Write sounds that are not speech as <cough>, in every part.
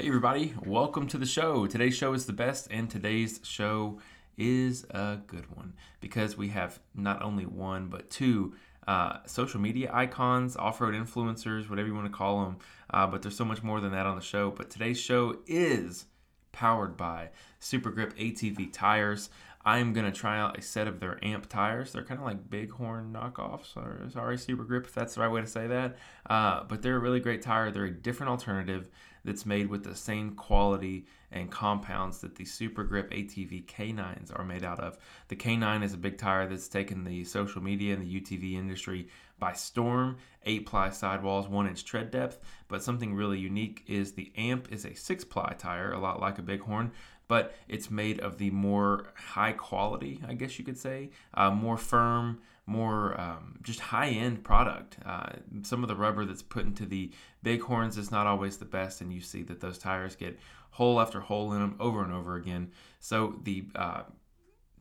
Hey, everybody, welcome to the show. Today's show is the best, and today's show is a good one because we have not only one but two uh, social media icons, off road influencers, whatever you want to call them. Uh, but there's so much more than that on the show. But today's show is powered by Super Grip ATV tires. I'm going to try out a set of their AMP tires. They're kind of like Bighorn knockoffs, or sorry, Super Grip, if that's the right way to say that. Uh, but they're a really great tire. They're a different alternative that's made with the same quality and compounds that the Super Grip ATV K9s are made out of. The K9 is a big tire that's taken the social media and the UTV industry by storm. Eight ply sidewalls, one inch tread depth. But something really unique is the AMP is a six ply tire, a lot like a Bighorn, but it's made of the more high quality, I guess you could say, uh, more firm, more um, just high end product. Uh, some of the rubber that's put into the Bighorns is not always the best, and you see that those tires get hole after hole in them over and over again. So the uh,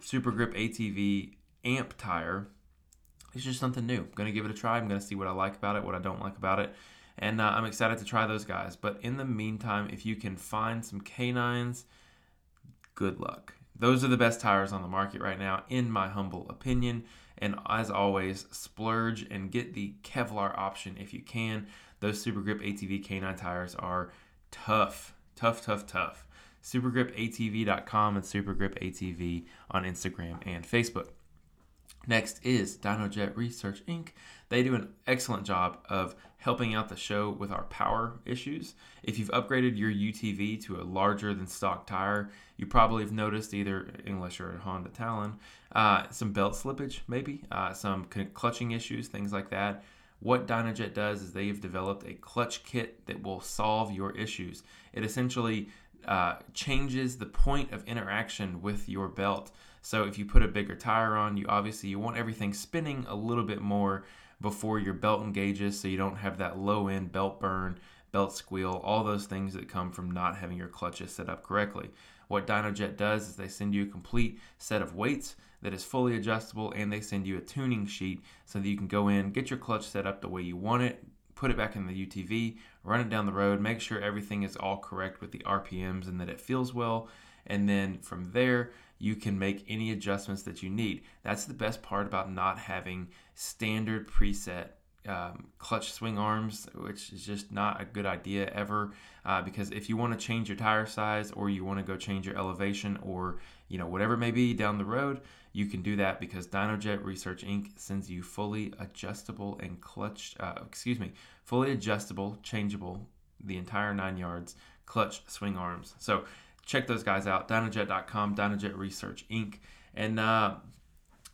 Super Grip ATV Amp tire is just something new. I'm gonna give it a try. I'm gonna see what I like about it, what I don't like about it. And uh, I'm excited to try those guys. But in the meantime, if you can find some K9s, good luck. Those are the best tires on the market right now, in my humble opinion. And as always, splurge and get the Kevlar option if you can. Those Super Grip ATV K9 tires are tough, tough, tough, tough. SuperGripATV.com and SuperGripATV on Instagram and Facebook. Next is DynoJet Research Inc. They do an excellent job of helping out the show with our power issues. If you've upgraded your UTV to a larger than stock tire, you probably have noticed either, unless you're a Honda Talon, uh, some belt slippage, maybe, uh, some clutching issues, things like that. What DynoJet does is they've developed a clutch kit that will solve your issues. It essentially uh, changes the point of interaction with your belt. So if you put a bigger tire on, you obviously you want everything spinning a little bit more before your belt engages so you don't have that low end belt burn, belt squeal, all those things that come from not having your clutches set up correctly. What DynoJet does is they send you a complete set of weights that is fully adjustable and they send you a tuning sheet so that you can go in, get your clutch set up the way you want it, put it back in the UTV, run it down the road, make sure everything is all correct with the RPMs and that it feels well. And then from there, you can make any adjustments that you need. That's the best part about not having standard preset um, clutch swing arms, which is just not a good idea ever. Uh, because if you want to change your tire size or you want to go change your elevation or you know whatever it may be down the road, you can do that because DynoJet Research Inc. sends you fully adjustable and clutch, uh, excuse me, fully adjustable, changeable, the entire nine yards clutch swing arms. So check those guys out. Dynojet.com, Dynojet Research Inc. And uh,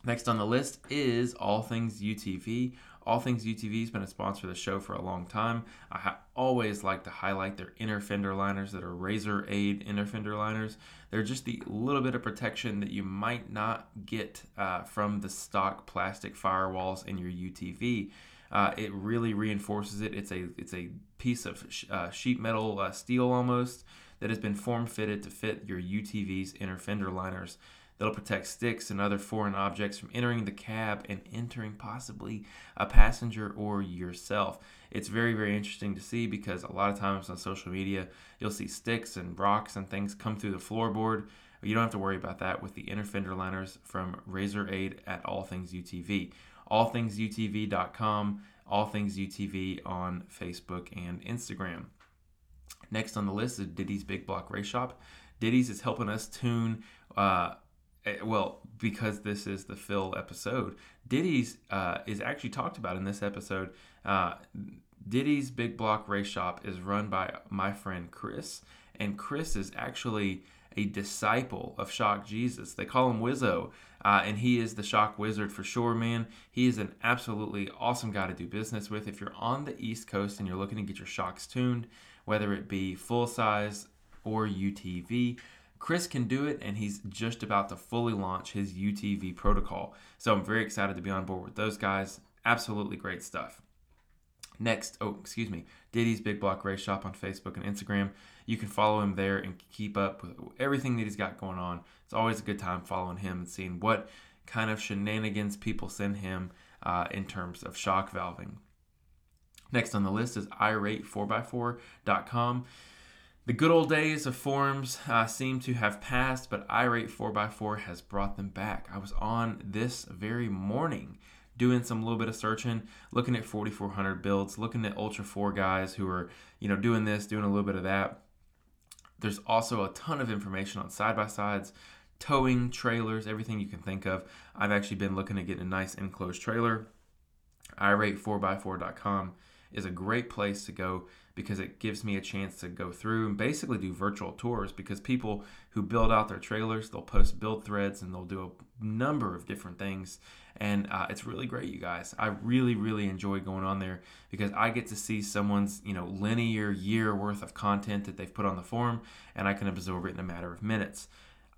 next on the list is All Things UTV. All Things UTV has been a sponsor of the show for a long time. I ha- always like to highlight their inner fender liners that are Razor Aid inner fender liners. They're just the little bit of protection that you might not get uh, from the stock plastic firewalls in your UTV. Uh, it really reinforces it. It's a it's a piece of sh- uh, sheet metal uh, steel almost that has been form fitted to fit your UTV's inner fender liners. That'll protect sticks and other foreign objects from entering the cab and entering possibly a passenger or yourself. It's very, very interesting to see because a lot of times on social media, you'll see sticks and rocks and things come through the floorboard. You don't have to worry about that with the inner fender liners from Razor Aid at All Things UTV. AllThingsUTV.com, All Things UTV on Facebook and Instagram. Next on the list is Diddy's Big Block Race Shop. Diddy's is helping us tune, uh, well, because this is the Phil episode. Diddy's uh, is actually talked about in this episode. Uh, Diddy's Big Block Race Shop is run by my friend Chris, and Chris is actually a disciple of Shock Jesus. They call him Wizzo, uh, and he is the Shock Wizard for sure, man. He is an absolutely awesome guy to do business with. If you're on the East Coast and you're looking to get your shocks tuned, whether it be full size or UTV. Chris can do it, and he's just about to fully launch his UTV protocol. So I'm very excited to be on board with those guys. Absolutely great stuff. Next, oh, excuse me, Diddy's Big Block Race Shop on Facebook and Instagram. You can follow him there and keep up with everything that he's got going on. It's always a good time following him and seeing what kind of shenanigans people send him uh, in terms of shock valving. Next on the list is irate4x4.com. The good old days of forums uh, seem to have passed, but iRate 4x4 has brought them back. I was on this very morning doing some little bit of searching, looking at 4400 builds, looking at Ultra 4 guys who are, you know, doing this, doing a little bit of that. There's also a ton of information on side by sides, towing, trailers, everything you can think of. I've actually been looking at getting a nice enclosed trailer. iRate4x4.com is a great place to go because it gives me a chance to go through and basically do virtual tours because people who build out their trailers they'll post build threads and they'll do a number of different things. And uh, it's really great you guys. I really really enjoy going on there because i get to see someone's you know linear year worth of content that they've put on the forum and i can absorb it in a matter of minutes.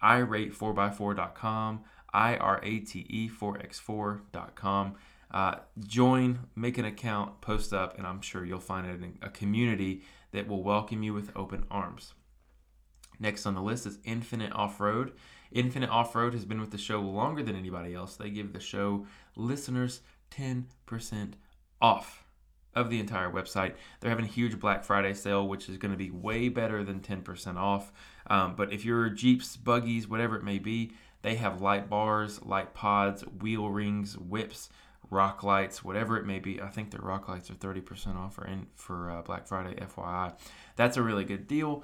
Irate4x4.com i-r-a-t-e4x4.com uh, join, make an account, post up, and I'm sure you'll find a community that will welcome you with open arms. Next on the list is Infinite Off Road. Infinite Off Road has been with the show longer than anybody else. They give the show listeners 10% off of the entire website. They're having a huge Black Friday sale, which is going to be way better than 10% off. Um, but if you're Jeeps, buggies, whatever it may be, they have light bars, light pods, wheel rings, whips, rock lights, whatever it may be. I think their rock lights are 30% off for, in, for uh, Black Friday, FYI. That's a really good deal.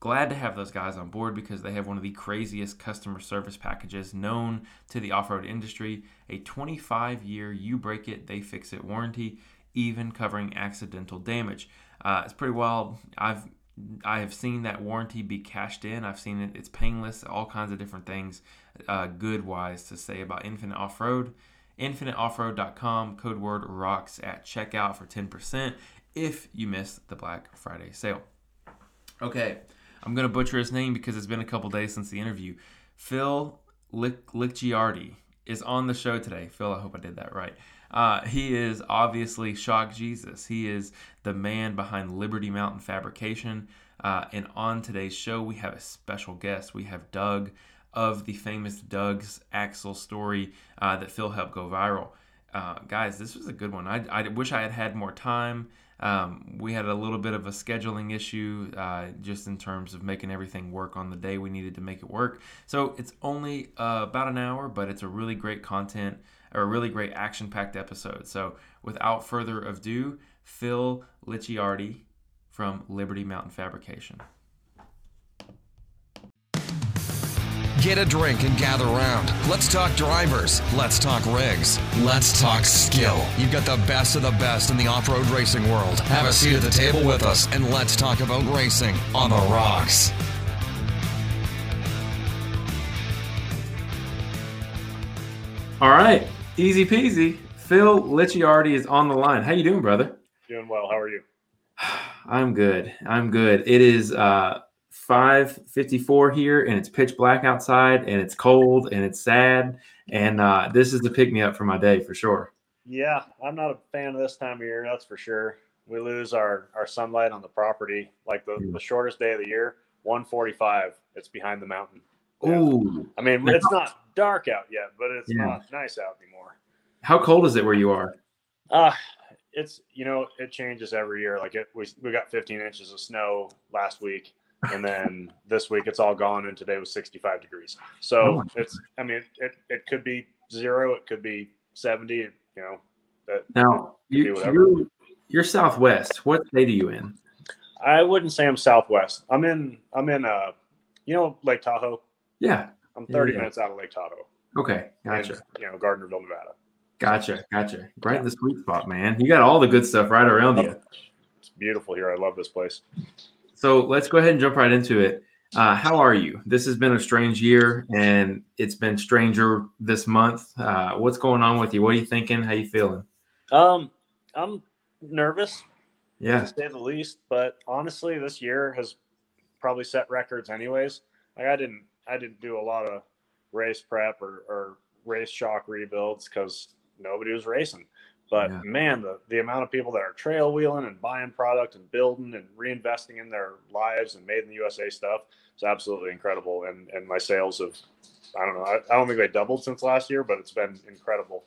Glad to have those guys on board because they have one of the craziest customer service packages known to the off road industry. A 25 year you break it, they fix it warranty, even covering accidental damage. Uh, it's pretty wild. I've I have seen that warranty be cashed in. I've seen it. It's painless. All kinds of different things, uh, good wise to say about Infinite Off Road infiniteoffroad.com, code word rocks at checkout for 10% if you miss the Black Friday sale. Okay, I'm going to butcher his name because it's been a couple days since the interview. Phil Lick- Licciardi is on the show today. Phil, I hope I did that right. Uh, he is obviously Shock Jesus. He is the man behind Liberty Mountain Fabrication. Uh, and on today's show, we have a special guest. We have Doug of the famous Doug's Axle story uh, that Phil helped go viral. Uh, guys, this was a good one. I, I wish I had had more time. Um, we had a little bit of a scheduling issue uh, just in terms of making everything work on the day we needed to make it work. So it's only uh, about an hour, but it's a really great content or a really great action packed episode. So without further ado, Phil Licciardi from Liberty Mountain Fabrication. Get a drink and gather around. Let's talk drivers. Let's talk rigs. Let's talk skill. You've got the best of the best in the off road racing world. Have a seat at the table with us and let's talk about racing on the rocks. All right, easy peasy. Phil Licciardi is on the line. How you doing, brother? Doing well. How are you? <sighs> I'm good. I'm good. It is uh, 5:54 here, and it's pitch black outside, and it's cold, and it's sad, and uh, this is the pick me up for my day for sure. Yeah, I'm not a fan of this time of year. That's for sure. We lose our our sunlight on the property, like the, the shortest day of the year, 145. It's behind the mountain. Ooh. I mean, it's not dark out yet, but it's yeah. not nice out anymore. How cold is it where you are? Uh it's you know it changes every year. Like it, we we got 15 inches of snow last week and then this week it's all gone and today was 65 degrees. So oh it's i mean it, it could be zero it could be 70 you know now you, you're, you're southwest. What state are you in? I wouldn't say i'm southwest. I'm in i'm in uh you know lake tahoe? Yeah. I'm 30 yeah. minutes out of lake tahoe. Okay gotcha. in, you know gardnerville nevada. Gotcha gotcha. Right in the sweet spot man. You got all the good stuff right around you. It's beautiful here. I love this place so let's go ahead and jump right into it. Uh, how are you? This has been a strange year, and it's been stranger this month. Uh, what's going on with you? What are you thinking? How you feeling? Um, I'm nervous, yeah, to say the least. But honestly, this year has probably set records, anyways. Like I didn't, I didn't do a lot of race prep or, or race shock rebuilds because nobody was racing. But yeah. man, the, the amount of people that are trail wheeling and buying product and building and reinvesting in their lives and made in the USA stuff is absolutely incredible. And and my sales have, I don't know, I, I don't think they doubled since last year, but it's been incredible.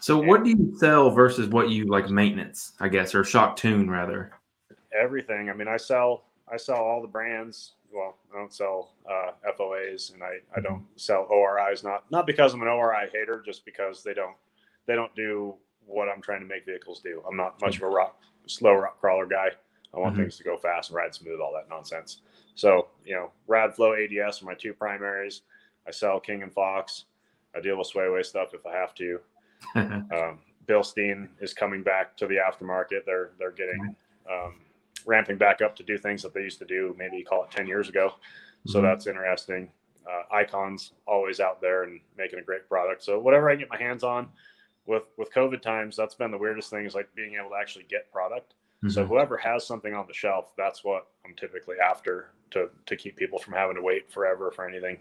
So and what do you sell versus what you like maintenance, I guess, or shock tune rather? Everything. I mean, I sell I sell all the brands. Well, I don't sell uh, FOAs, and I, I don't sell ORIs. Not not because I'm an ORI hater, just because they don't they don't do what I'm trying to make vehicles do. I'm not much of a rock slow rock crawler guy. I want Mhm. things to go fast and ride smooth, all that nonsense. So you know, Radflow ADS are my two primaries. I sell King and Fox. I deal with Sway-A-Way stuff if I have to. <laughs> Um, Bilstein is coming back to the aftermarket. They're they're getting um, ramping back up to do things that they used to do maybe call it 10 years ago. So Mhm. that's interesting. Uh, Icons always out there and making a great product. So whatever I get my hands on with with COVID times, that's been the weirdest thing is like being able to actually get product. So Mhm. whoever has something on the shelf, that's what I'm typically after to to keep people from having to wait forever for anything.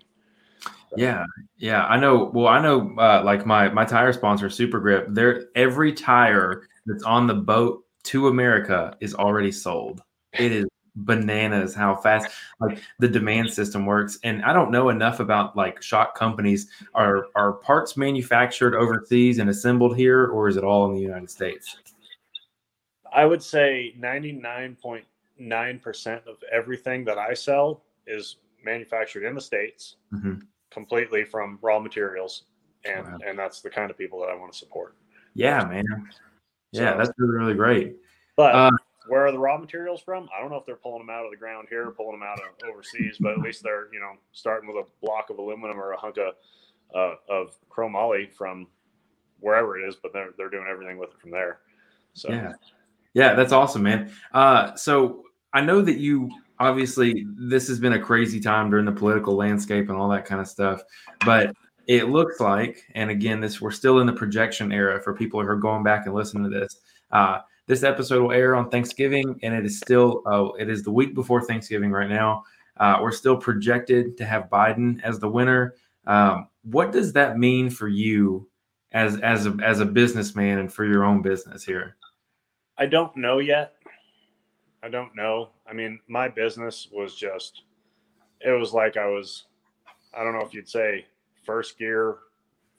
Yeah, yeah, I know. Well, I know, uh, like my my tire sponsor, Super Grip. They're every tire that's on the boat to America is already sold. It is bananas how fast like the demand system works. And I don't know enough about like shock companies. Are are parts manufactured overseas and assembled here, or is it all in the United States? I would say 99.9% of everything that I sell is manufactured in the states Mhm. completely from raw materials and Wow. and that's the kind of people that I want to support. Yeah, man. Yeah, So- that's really really great. But Uh, where are the raw materials from? I don't know if they're pulling them out of the ground here, pulling them out of overseas, but at least they're you know starting with a block of aluminum or a hunk of uh, of chromoly from wherever it is, but they're they're doing everything with it from there. So Yeah. Yeah, that's awesome, man. Uh, so I know that you obviously this has been a crazy time during the political landscape and all that kind of stuff, but it looks like, and again, this we're still in the projection era for people who are going back and listening to this. Uh, this episode will air on Thanksgiving, and it is still uh, it is the week before Thanksgiving right now. Uh, we're still projected to have Biden as the winner. Um, what does that mean for you as as a as a businessman and for your own business here? I don't know yet. I don't know. I mean, my business was just, it was like I was, I don't know if you'd say first gear,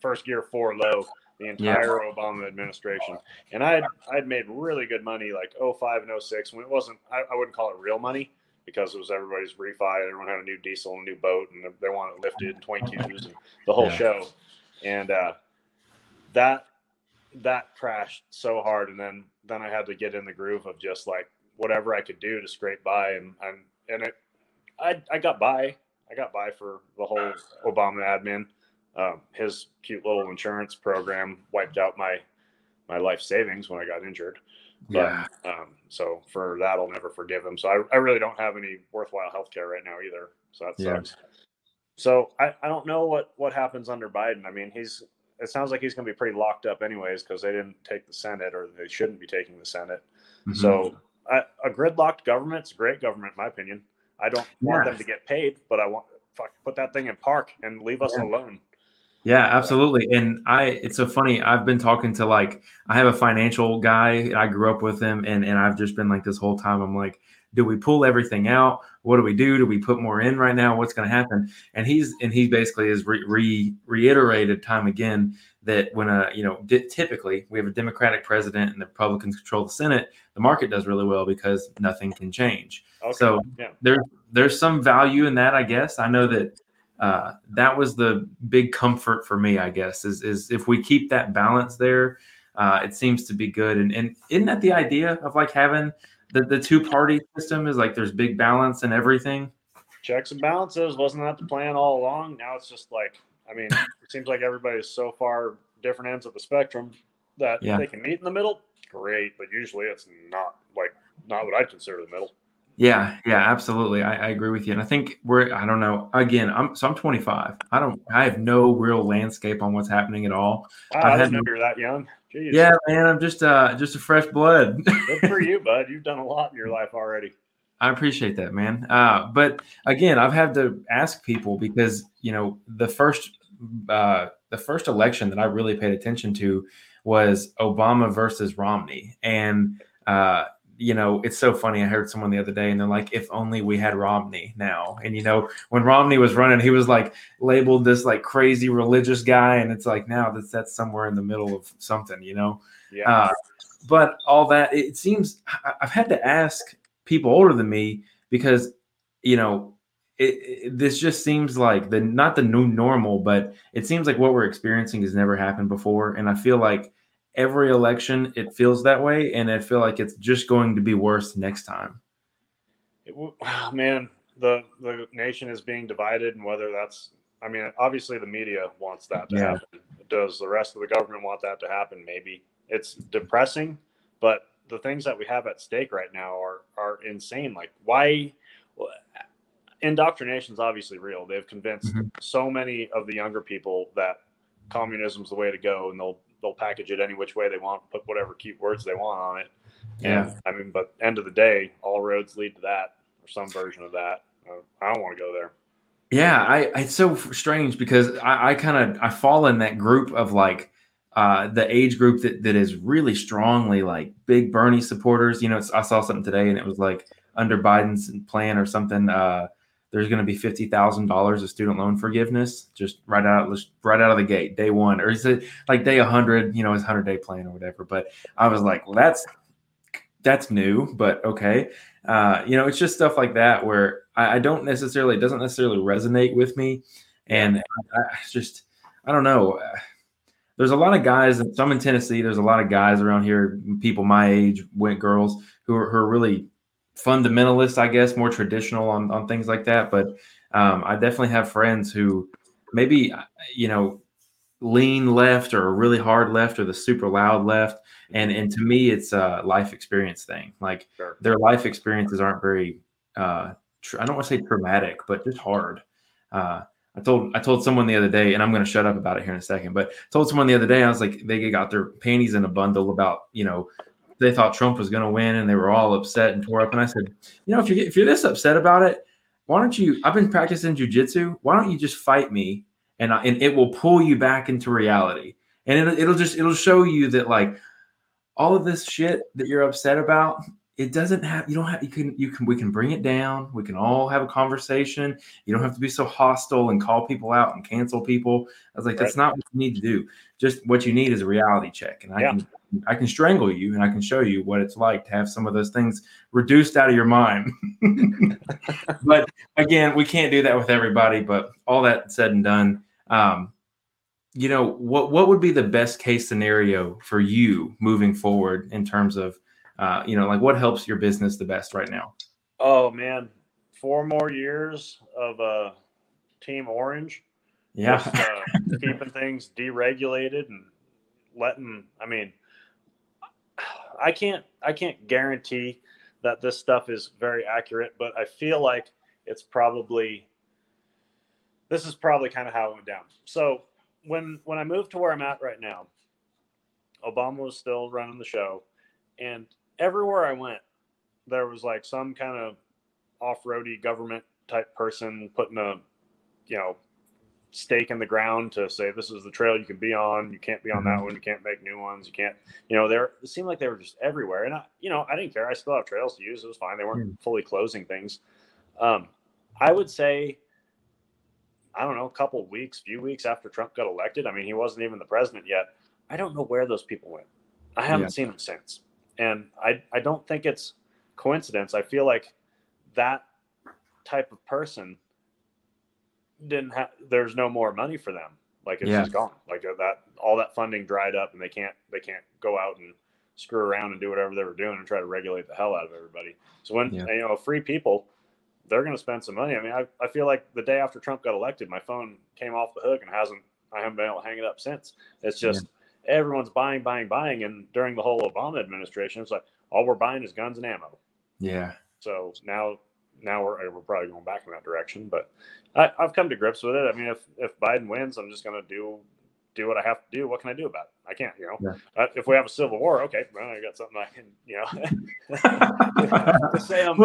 first gear four low the entire Obama administration. And I had, I'd made really good money like 05 and 06 when it wasn't, I, I wouldn't call it real money because it was everybody's refi. and Everyone had a new diesel and a new boat and they wanted it lifted and 22s and the whole Yeah. show. And uh, that, that crashed so hard. And then, then I had to get in the groove of just like whatever I could do to scrape by. And, and, and it, I, I got by. I got by for the whole Obama admin. Um, his cute little insurance program wiped out my my life savings when I got injured. But, um, so for that, I'll never forgive him. So I, I really don't have any worthwhile health care right now either. So that Yeah. So I, I don't know what, what happens under Biden. I mean, he's, it sounds like he's going to be pretty locked up anyways, because they didn't take the Senate or they shouldn't be taking the Senate. Mhm. So I, a gridlocked government's a great government, in my opinion. I don't want Yeah. them to get paid, but I want fuck put that thing in park and leave us Yeah. alone. Yeah, absolutely. And I, it's so funny. I've been talking to like, I have a financial guy. I grew up with him, and and I've just been like this whole time. I'm like, do we pull everything out? What do we do? Do we put more in right now? What's going to happen? And he's and he basically has re, re, reiterated time again that when a you know di- typically we have a Democratic president and the Republicans control the Senate, the market does really well because nothing can change. Okay. So yeah. there's there's some value in that, I guess. I know that uh, that was the big comfort for me, I guess, is is if we keep that balance there, uh, it seems to be good. And and isn't that the idea of like having the the two party system is like there's big balance and everything. checks and balances wasn't that the plan all along now it's just like i mean <laughs> it seems like everybody's so far different ends of the spectrum that Yeah. they can meet in the middle great but usually it's not like not what i'd consider the middle Yeah, yeah, absolutely. I, I agree with you. And I think we're I don't know. Again, I'm so I'm 25. I don't I have no real landscape on what's happening at all. wow, had didn't know you were that young Jeez. Yeah, man, I'm just uh just a fresh blood. good for you <laughs> bud you've done a lot in your life already I appreciate that, man. Uh, but again, I've had to ask people because you know the first uh, the first election that I really paid attention to was Obama versus Romney, and uh, you know it's so funny. I heard someone the other day, and they're like, "If only we had Romney now." And you know, when Romney was running, he was like labeled this like crazy religious guy, and it's like now that's that's somewhere in the middle of something, you know. yeah Uh, but all that it seems I've had to ask people older than me because you know it, it, this just seems like the not the new normal, but it seems like what we're experiencing has never happened before, and I feel like every election it feels that way, and I feel like it's just going to be worse next time. It, <sighs> man, the the nation is being divided, and whether that's I mean, obviously the media wants that to yeah. happen. Does the rest of the government want that to happen? Maybe it's depressing, but the things that we have at stake right now are are insane. Like why? Indoctrination is obviously real. They've convinced mm-hmm. so many of the younger people that communism is the way to go, and they'll they'll package it any which way they want, put whatever cute words they want on it. Yeah. And, I mean, but end of the day, all roads lead to that or some version of that. Uh, I don't want to go there. Yeah, I it's so strange because I, I kind of I fall in that group of like uh, the age group that that is really strongly like big Bernie supporters. You know, I saw something today and it was like under Biden's plan or something. Uh, there's going to be fifty thousand dollars of student loan forgiveness just right out right out of the gate, day one, or is it like day hundred? You know, his hundred day plan or whatever. But I was like, well, that's that's new, but okay. Uh, you know, it's just stuff like that where I, I don't necessarily it doesn't necessarily resonate with me, and I, I just I don't know. There's a lot of guys. So I'm in Tennessee. There's a lot of guys around here, people my age, went girls who are, who are really fundamentalist, I guess, more traditional on, on things like that. But um, I definitely have friends who maybe, you know, lean left or really hard left or the super loud left. And, and to me, it's a life experience thing. Like sure. their life experiences aren't very, uh, tr- I don't want to say traumatic, but just hard. Uh, I told I told someone the other day, and I'm going to shut up about it here in a second. But I told someone the other day, I was like, they got their panties in a bundle about you know they thought Trump was going to win and they were all upset and tore up. And I said, you know, if you're if you're this upset about it, why don't you? I've been practicing jujitsu. Why don't you just fight me and I, and it will pull you back into reality. And it'll, it'll just it'll show you that like all of this shit that you're upset about it doesn't have you don't have you can you can we can bring it down we can all have a conversation you don't have to be so hostile and call people out and cancel people i was like right. that's not what you need to do just what you need is a reality check and i yeah. can I can strangle you and I can show you what it's like to have some of those things reduced out of your mind. <laughs> but again, we can't do that with everybody. But all that said and done, um, you know, what what would be the best case scenario for you moving forward in terms of, uh, you know, like what helps your business the best right now? Oh man, four more years of uh, Team Orange. Yeah, just, uh, keeping things deregulated and letting. I mean I can't I can't guarantee that this stuff is very accurate, but I feel like it's probably this is probably kind of how it went down. So when when I moved to where I'm at right now, Obama was still running the show, and everywhere I went, there was like some kind of off-roady government type person putting a you know stake in the ground to say this is the trail you can be on. You can't be on that mm-hmm. one. You can't make new ones. You can't, you know, they're it seemed like they were just everywhere. And I, you know, I didn't care. I still have trails to use. It was fine. They weren't mm. fully closing things. Um, I would say, I don't know, a couple weeks, few weeks after Trump got elected. I mean, he wasn't even the president yet. I don't know where those people went. I haven't yeah. seen them since. And I, I don't think it's coincidence. I feel like that type of person didn't have there's no more money for them. Like it's yeah. just gone. Like uh, that all that funding dried up and they can't they can't go out and screw around and do whatever they were doing and try to regulate the hell out of everybody. So when yeah. you know free people they're going to spend some money. I mean I, I feel like the day after trump got elected my phone came off the hook and hasn't i haven't been able to hang it up since. It's just yeah. everyone's buying buying buying. And during the whole obama administration it's like all we're buying is guns and ammo. Yeah. So now now we're, we're probably going back in that direction but I, have come to grips with it. I mean, if if Biden wins, I'm just going to do do what I have to do. What can I do about it? I can't, you know. Yeah. Uh, if we have a civil war, okay, well, I got something I can, you know. <laughs> to say I'm,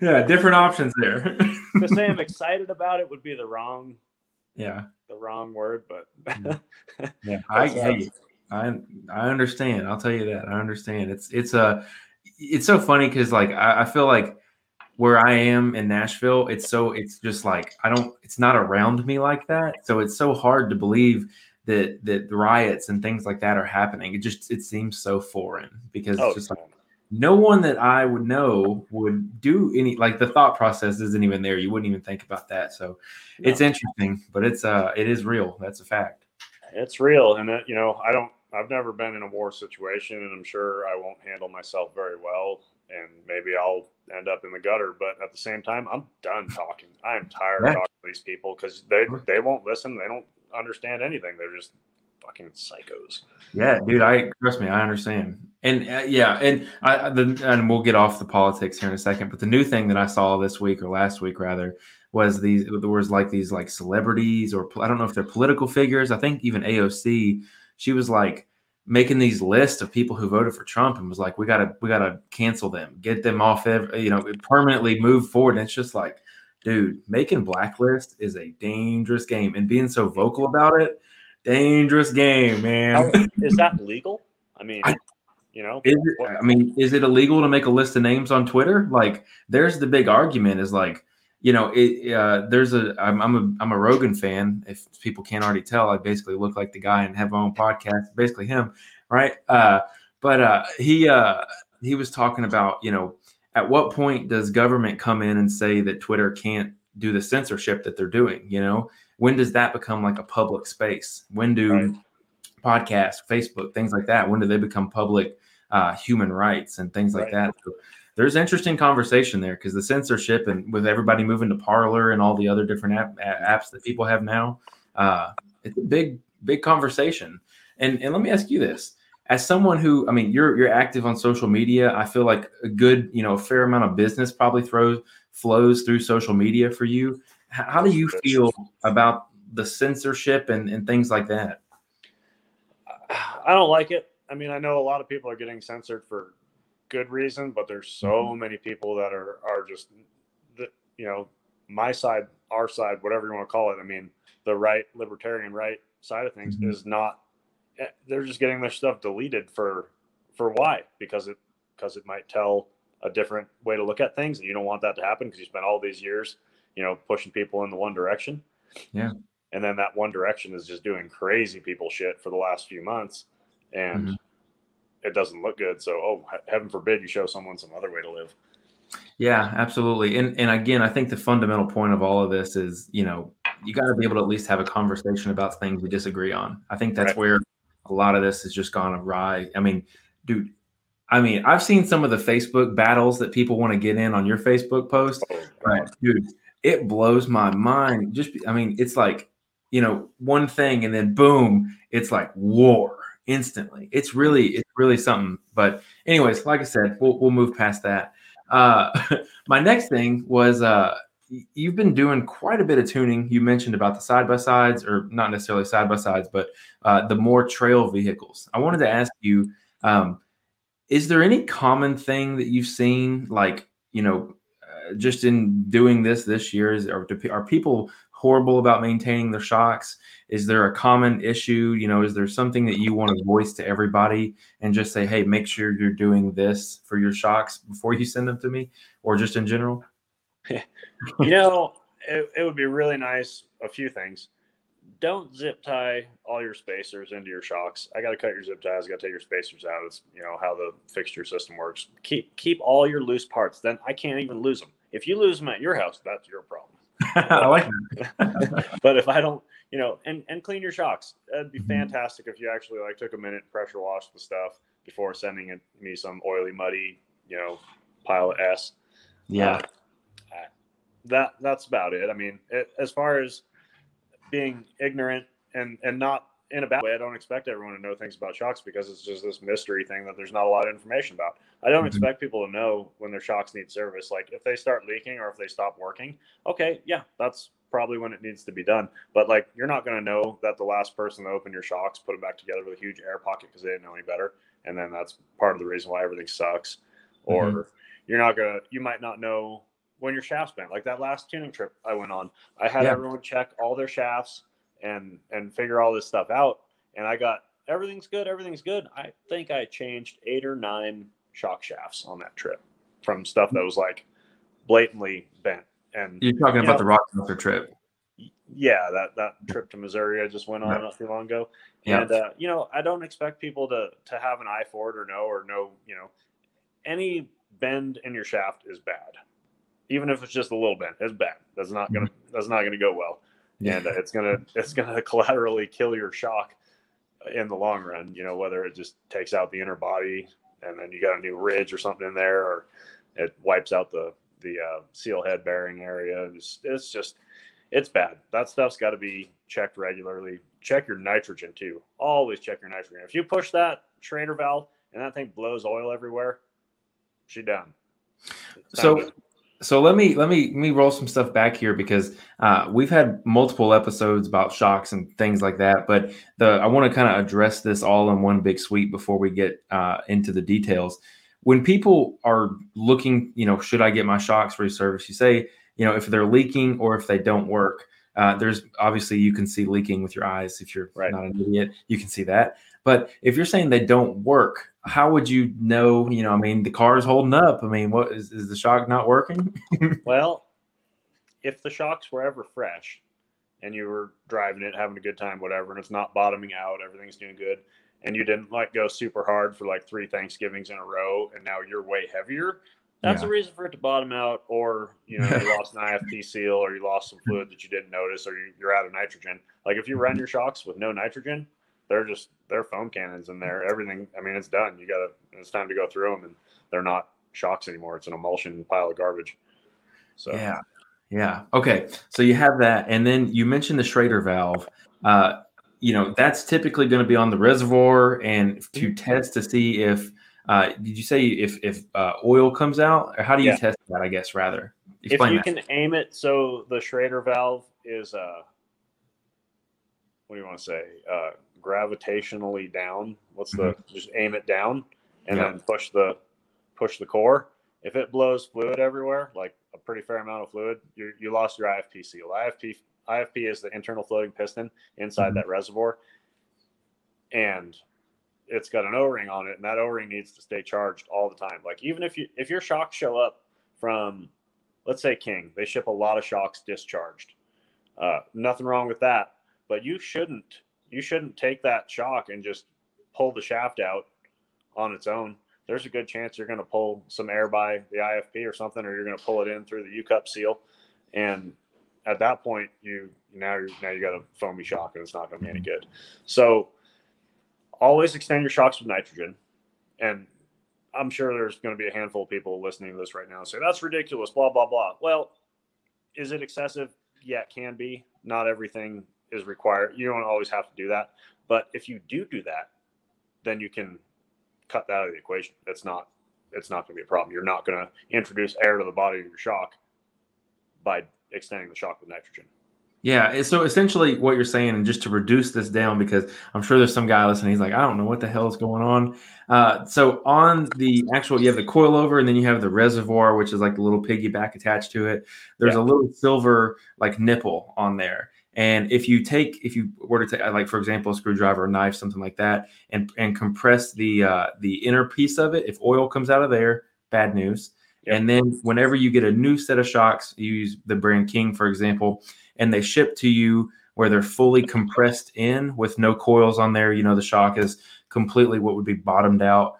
yeah, different options there. <laughs> to say I'm excited about it would be the wrong, yeah, the wrong word, but <laughs> yeah, I, hey, I I understand. I'll tell you that I understand. It's it's a it's so funny because like I, I feel like where I am in Nashville, it's so it's just like I don't it's not around me like that. So it's so hard to believe that that riots and things like that are happening. It just it seems so foreign because oh, it's just like no one that I would know would do any like the thought process isn't even there. You wouldn't even think about that. So no. it's interesting, but it's uh it is real. That's a fact. It's real, and it, you know I don't. I've never been in a war situation, and I'm sure I won't handle myself very well, and maybe I'll end up in the gutter. But at the same time, I'm done talking. I am tired of talking to these people because they they won't listen. They don't understand anything. They're just fucking psychos. Yeah, dude. I trust me. I understand. And uh, yeah, and I the, and we'll get off the politics here in a second. But the new thing that I saw this week or last week rather was these there was like these like celebrities or I don't know if they're political figures. I think even AOC. She was like making these lists of people who voted for Trump and was like, we gotta we gotta cancel them, get them off, every, you know, permanently move forward. And it's just like, dude, making blacklist is a dangerous game, and being so vocal about it dangerous game, man. is that <laughs> legal? I mean, I, you know, it, I mean, is it illegal to make a list of names on Twitter? Like, there's the big argument is like, you know, it, uh, there's a, I'm, I'm a, I'm a Rogan fan. If people can't already tell, I basically look like the guy and have my own podcast, basically him, right? Uh, but uh, he, uh, he was talking about, you know, at what point does government come in and say that Twitter can't do the censorship that they're doing? You know, when does that become like a public space? When do right. podcasts, Facebook, things like that, when do they become public uh, human rights and things like right. that? So there's interesting conversation there because the censorship and with everybody moving to Parler and all the other different app, apps that people have now, uh, it's a big, big conversation. And and let me ask you this: as someone who, I mean, you're you're active on social media. I feel like a good, you know, a fair amount of business probably throws flows through social media for you. How do you feel about the censorship and, and things like that? I don't like it. I mean, I know a lot of people are getting censored for good reason, but there's so mm-hmm. many people that are are just the you know my side, our side, whatever you want to call it. I mean, the right libertarian right side of things mm-hmm. is not. Eh, they're just getting their stuff deleted for for why? Because it because it might tell a different way to look at things, and you don't want that to happen because you spent all these years you know, pushing people in the one direction. Yeah. And then that one direction is just doing crazy people shit for the last few months. And mm-hmm. It doesn't look good. So, oh, heaven forbid you show someone some other way to live. Yeah, absolutely. And and again, I think the fundamental point of all of this is, you know, you got to be able to at least have a conversation about things we disagree on. I think that's right. where a lot of this has just gone awry. I mean, dude, I mean, I've seen some of the Facebook battles that people want to get in on your Facebook post. Oh, right, dude it blows my mind. Just, I mean, it's like, you know, one thing and then boom, it's like war instantly. It's really, it's really something. But, anyways, like I said, we'll, we'll move past that. Uh, <laughs> my next thing was, uh, you've been doing quite a bit of tuning. You mentioned about the side by sides, or not necessarily side by sides, but uh, the more trail vehicles. I wanted to ask you, um, is there any common thing that you've seen, like you know, just in doing this this year is are, are people horrible about maintaining their shocks is there a common issue you know is there something that you want to voice to everybody and just say hey make sure you're doing this for your shocks before you send them to me or just in general <laughs> you know it, it would be really nice a few things don't zip tie all your spacers into your shocks. I got to cut your zip ties. Got to take your spacers out. It's you know how the fixture system works. Keep keep all your loose parts. Then I can't even lose them. If you lose them at your house, that's your problem. I like that. <laughs> but if I don't, you know, and and clean your shocks. That'd be mm-hmm. fantastic if you actually like took a minute, pressure wash the stuff before sending it me some oily, muddy, you know, pile of s. Yeah. Uh, that that's about it. I mean, it, as far as being ignorant and and not in a bad way. I don't expect everyone to know things about shocks because it's just this mystery thing that there's not a lot of information about. I don't mm-hmm. expect people to know when their shocks need service. Like if they start leaking or if they stop working, okay, yeah, that's probably when it needs to be done. But like you're not going to know that the last person to open your shocks put them back together with a huge air pocket because they didn't know any better, and then that's part of the reason why everything sucks. Or mm-hmm. you're not gonna, you might not know when your shaft's bent. Like that last tuning trip I went on, I had yeah. everyone check all their shafts and and figure all this stuff out. And I got everything's good, everything's good. I think I changed eight or nine shock shafts on that trip from stuff that was like blatantly bent. And you're talking you about know, the Rochester trip. Yeah, that that trip to Missouri I just went on not too long ago. And uh, you know, I don't expect people to to have an eye for it or know or know, you know, any bend in your shaft is bad. Even if it's just a little bend, it's bad. That's not gonna that's not gonna go well, Yeah. And uh, it's gonna it's gonna <laughs> collaterally kill your shock in the long run. You know whether it just takes out the inner body and then you got a new ridge or something in there, or it wipes out the the uh, seal head bearing area. It's, it's just it's bad. That stuff's got to be checked regularly. Check your nitrogen too. Always check your nitrogen. If you push that Schrader valve and that thing blows oil everywhere, she done. So, so let me let me let me roll some stuff back here because uh, we've had multiple episodes about shocks and things like that. But the I want to kind of address this all in one big sweep before we get uh, into the details. When people are looking, you know, should I get my shocks reserviced? You say, you know, if they're leaking or if they don't work. Uh, there's obviously you can see leaking with your eyes if you're Right. not an idiot. You can see that. But if you're saying they don't work, how would you know? You know, I mean, the car's holding up. I mean, what is, is the shock not working? <laughs> Well, if the shocks were ever fresh and you were driving it, having a good time, whatever, and it's not bottoming out, everything's doing good, and you didn't like go super hard for like three Thanksgivings in a row, and now you're way heavier, that's Yeah. a reason for it to bottom out, or you know, you <laughs> lost an IFP seal, or you lost some fluid that you didn't notice, or you, you're out of nitrogen. Like if you run your shocks with no nitrogen, they're just they're foam cannons in there. Everything, I mean, it's done. You gotta, it's time to go through them, and they're not shocks anymore. It's an emulsion pile of garbage. So Yeah. Yeah. Okay. So you have that. And then you mentioned the Schrader valve. Uh, you know, that's typically going to be on the reservoir and to test to see if, uh, did you say if, if uh, oil comes out or how do you Yeah. test that? I guess rather Explain if you that. can aim it so the Schrader valve is uh what do you want to say uh gravitationally down. What's the just aim it down and Yeah. then push the push the core. If it blows fluid everywhere like a pretty fair amount of fluid you you lost your ifp seal ifp ifp is the internal floating piston inside Mhm. that reservoir and it's got an o-ring on it and that o-ring needs to stay charged all the time. Like even if you if your shocks show up from let's say king they ship a lot of shocks discharged. Uh, nothing wrong with that but you shouldn't you shouldn't take that shock and just pull the shaft out on its own there's a good chance you're going to pull some air by the ifp or something or you're going to pull it in through the u cup seal and at that point you now you now you got a foamy shock and it's not going to be any mm-hmm. good so always extend your shocks with nitrogen and I'm sure there's going to be a handful of people listening to this right now and say that's ridiculous, blah blah blah. Well, is it excessive? Yeah, it can be. Not everything is required. You don't always have to do that, but if you do do that, then you can cut that out of the equation. It's not. It's not going to be a problem. You're not going to introduce air to the body of your shock by extending the shock with nitrogen. Yeah. So essentially, what you're saying, and just to reduce this down, because I'm sure there's some guy listening, he's like, I don't know what the hell is going on. Uh, so on the actual, you have the coilover, and then you have the reservoir, which is like the little piggyback attached to it. There's Yeah. a little silver like nipple on there. And if you take, if you were to take, like for example, a screwdriver, a knife, something like that, and and compress the uh, the inner piece of it, if oil comes out of there, bad news. Yep. And then whenever you get a new set of shocks, you use the brand King, for example, and they ship to you where they're fully compressed in with no coils on there. You know, the shock is completely what would be bottomed out.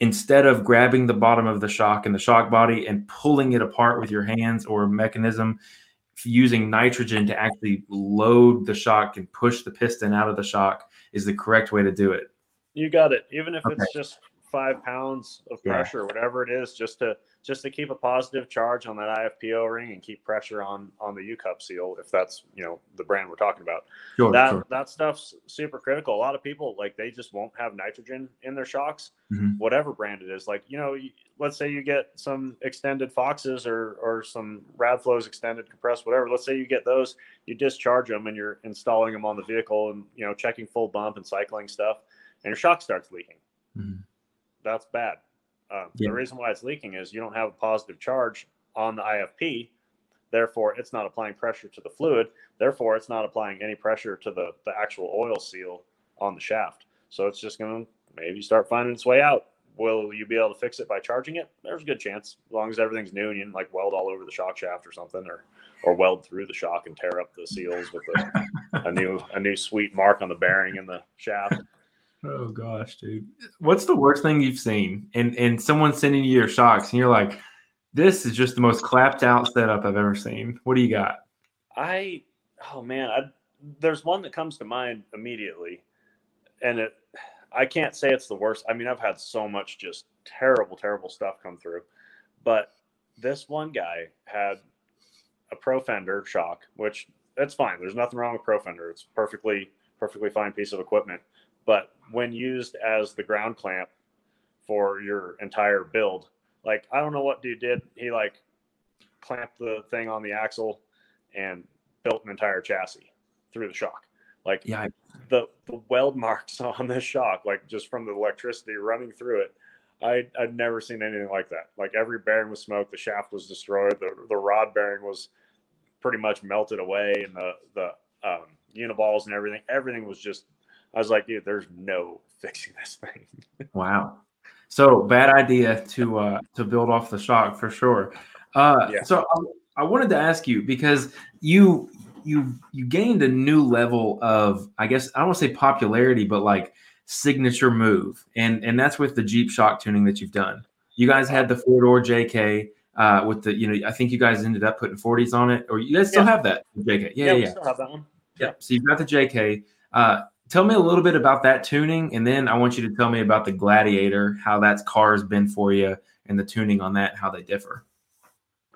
Instead of grabbing the bottom of the shock and the shock body and pulling it apart with your hands or a mechanism, using nitrogen to actually load the shock and push the piston out of the shock is the correct way to do it. You got it. Even if Okay. it's just five pounds of Yeah. pressure, whatever it is, just to just to keep a positive charge on that IFP O-ring and keep pressure on on the U cup seal, if that's you know the brand we're talking about. Sure, that sure. that stuff's super critical. A lot of people like they just won't have nitrogen in their shocks, Mhm. whatever brand it is. Like you know, let's say you get some extended Foxes or or some Radflows extended compressed, whatever. Let's say you get those, you discharge them and you're installing them on the vehicle and you know checking full bump and cycling stuff, and your shock starts leaking. Mhm. That's bad. Um, Yeah. The reason why it's leaking is you don't have a positive charge on the IFP. Therefore, it's not applying pressure to the fluid. Therefore, it's not applying any pressure to the, the actual oil seal on the shaft. So it's just going to maybe start finding its way out. Will you be able to fix it by charging it? There's a good chance, as long as everything's new and you like weld all over the shock shaft or something, or or weld through the shock and tear up the seals with a, a new a new sweet mark on the bearing in the shaft. Oh gosh, dude. What's the worst thing you've seen? And and someone sending you your shocks, and you're like, this is just the most clapped out setup I've ever seen. What do you got? I oh man, I, there's one that comes to mind immediately, and it I can't say it's the worst. I mean, I've had so much just terrible, terrible stuff come through, but this one guy had a pro fender shock, which that's fine. There's nothing wrong with pro fender. It's perfectly perfectly fine piece of equipment. But when used as the ground clamp for your entire build, like I don't know what dude did. He like clamped the thing on the axle and built an entire chassis through the shock. Like Yeah, I- the the weld marks <laughs> on this shock, like just from the electricity running through it. I I'd never seen anything like that. Like every bearing was smoked, the shaft was destroyed, the the rod bearing was pretty much melted away, and the the um, uniballs and everything, everything was just. I was like, dude, there's no <laughs> fixing this thing. Wow. So bad idea to uh, to build off the shock for sure. Uh, Yeah. So I, I wanted to ask you because you you you gained a new level of I guess I don't want to say popularity, but like signature move, and and that's with the Jeep shock tuning that you've done. You guys had the four door JK uh, with the you know I think you guys ended up putting 40s on it, or you guys still Yeah. have that JK? Yeah, yeah. yeah. still have that one. Yeah. So you've got the JK. Uh, tell me a little bit about that tuning, and then I want you to tell me about the Gladiator, how that car's been for you, and the tuning on that, how they differ.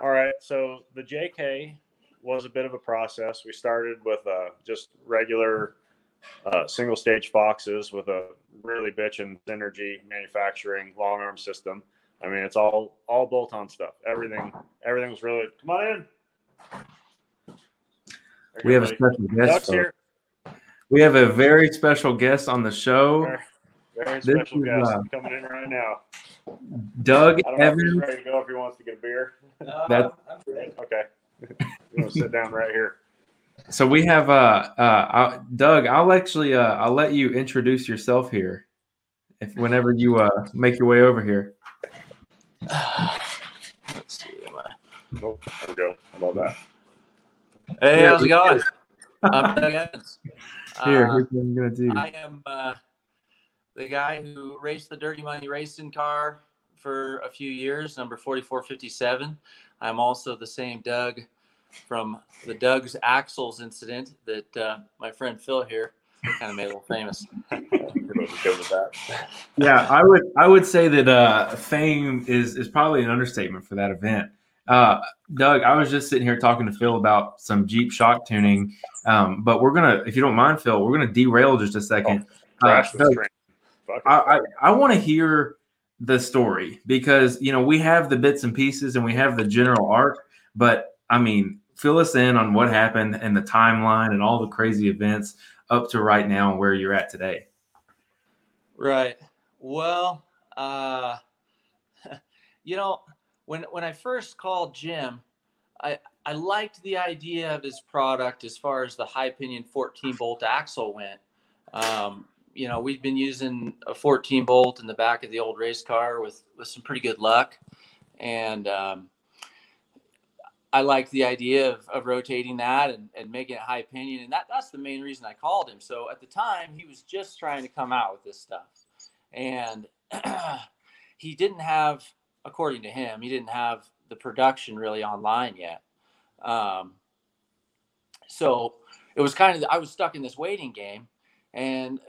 All right. So the JK was a bit of a process. We started with uh, just regular uh, single stage Foxes with a really bitchin' Synergy manufacturing long arm system. I mean, it's all all bolt on stuff. Everything everything was really. Come on in. We have a special guest. Doug's here. We have a very special guest on the show, Very, very This special is, guest uh, coming in right now. Doug I don't know if he's Evans. ready to go if he wants to get a beer. That- Okay. you want to sit down right here? So we have uh, uh, uh, Doug. I'll actually uh, I'll let you introduce yourself here, if whenever you uh, make your way over here. Let's see. am I- Nope. There we go. How about that? Hey, how's it going? I'm Doug Evans. <laughs> Here, Uh, what I'm gonna do. I am uh, the guy who raced the Dirty Money racing car for a few years, number 4457. I'm also the same Doug from the Doug's Axles incident that uh, my friend Phil here kind of made a little famous. Everybody's good with that. Yeah, I would I would say that uh, fame is is probably an understatement for that event. Uh, Doug, I was just sitting here talking to Phil about some Jeep shock tuning, um, but we're gonna, if you don't mind, Phil, we're gonna derail just a second. Uh, Crash this Doug, train. I, I. I want to hear the story because you know we have the bits and pieces and we have the general arc, but I mean, fill us in on what happened and the timeline and all the crazy events up to right now and where you're at today. Right. Well, uh, <laughs> you know, when when I first called Jim, I I liked the idea of his product as far as the high pinion 14 bolt axle went. Um, you know, we've been using a 14 bolt in the back of the old race car with with some pretty good luck, and um, I liked the idea of, of rotating that and, and making it high pinion, and that that's the main reason I called him. So at the time, he was just trying to come out with this stuff, and <clears throat> he didn't have, according to him, he didn't have the production really online yet. Um, so it was kind of I was stuck in this waiting game, and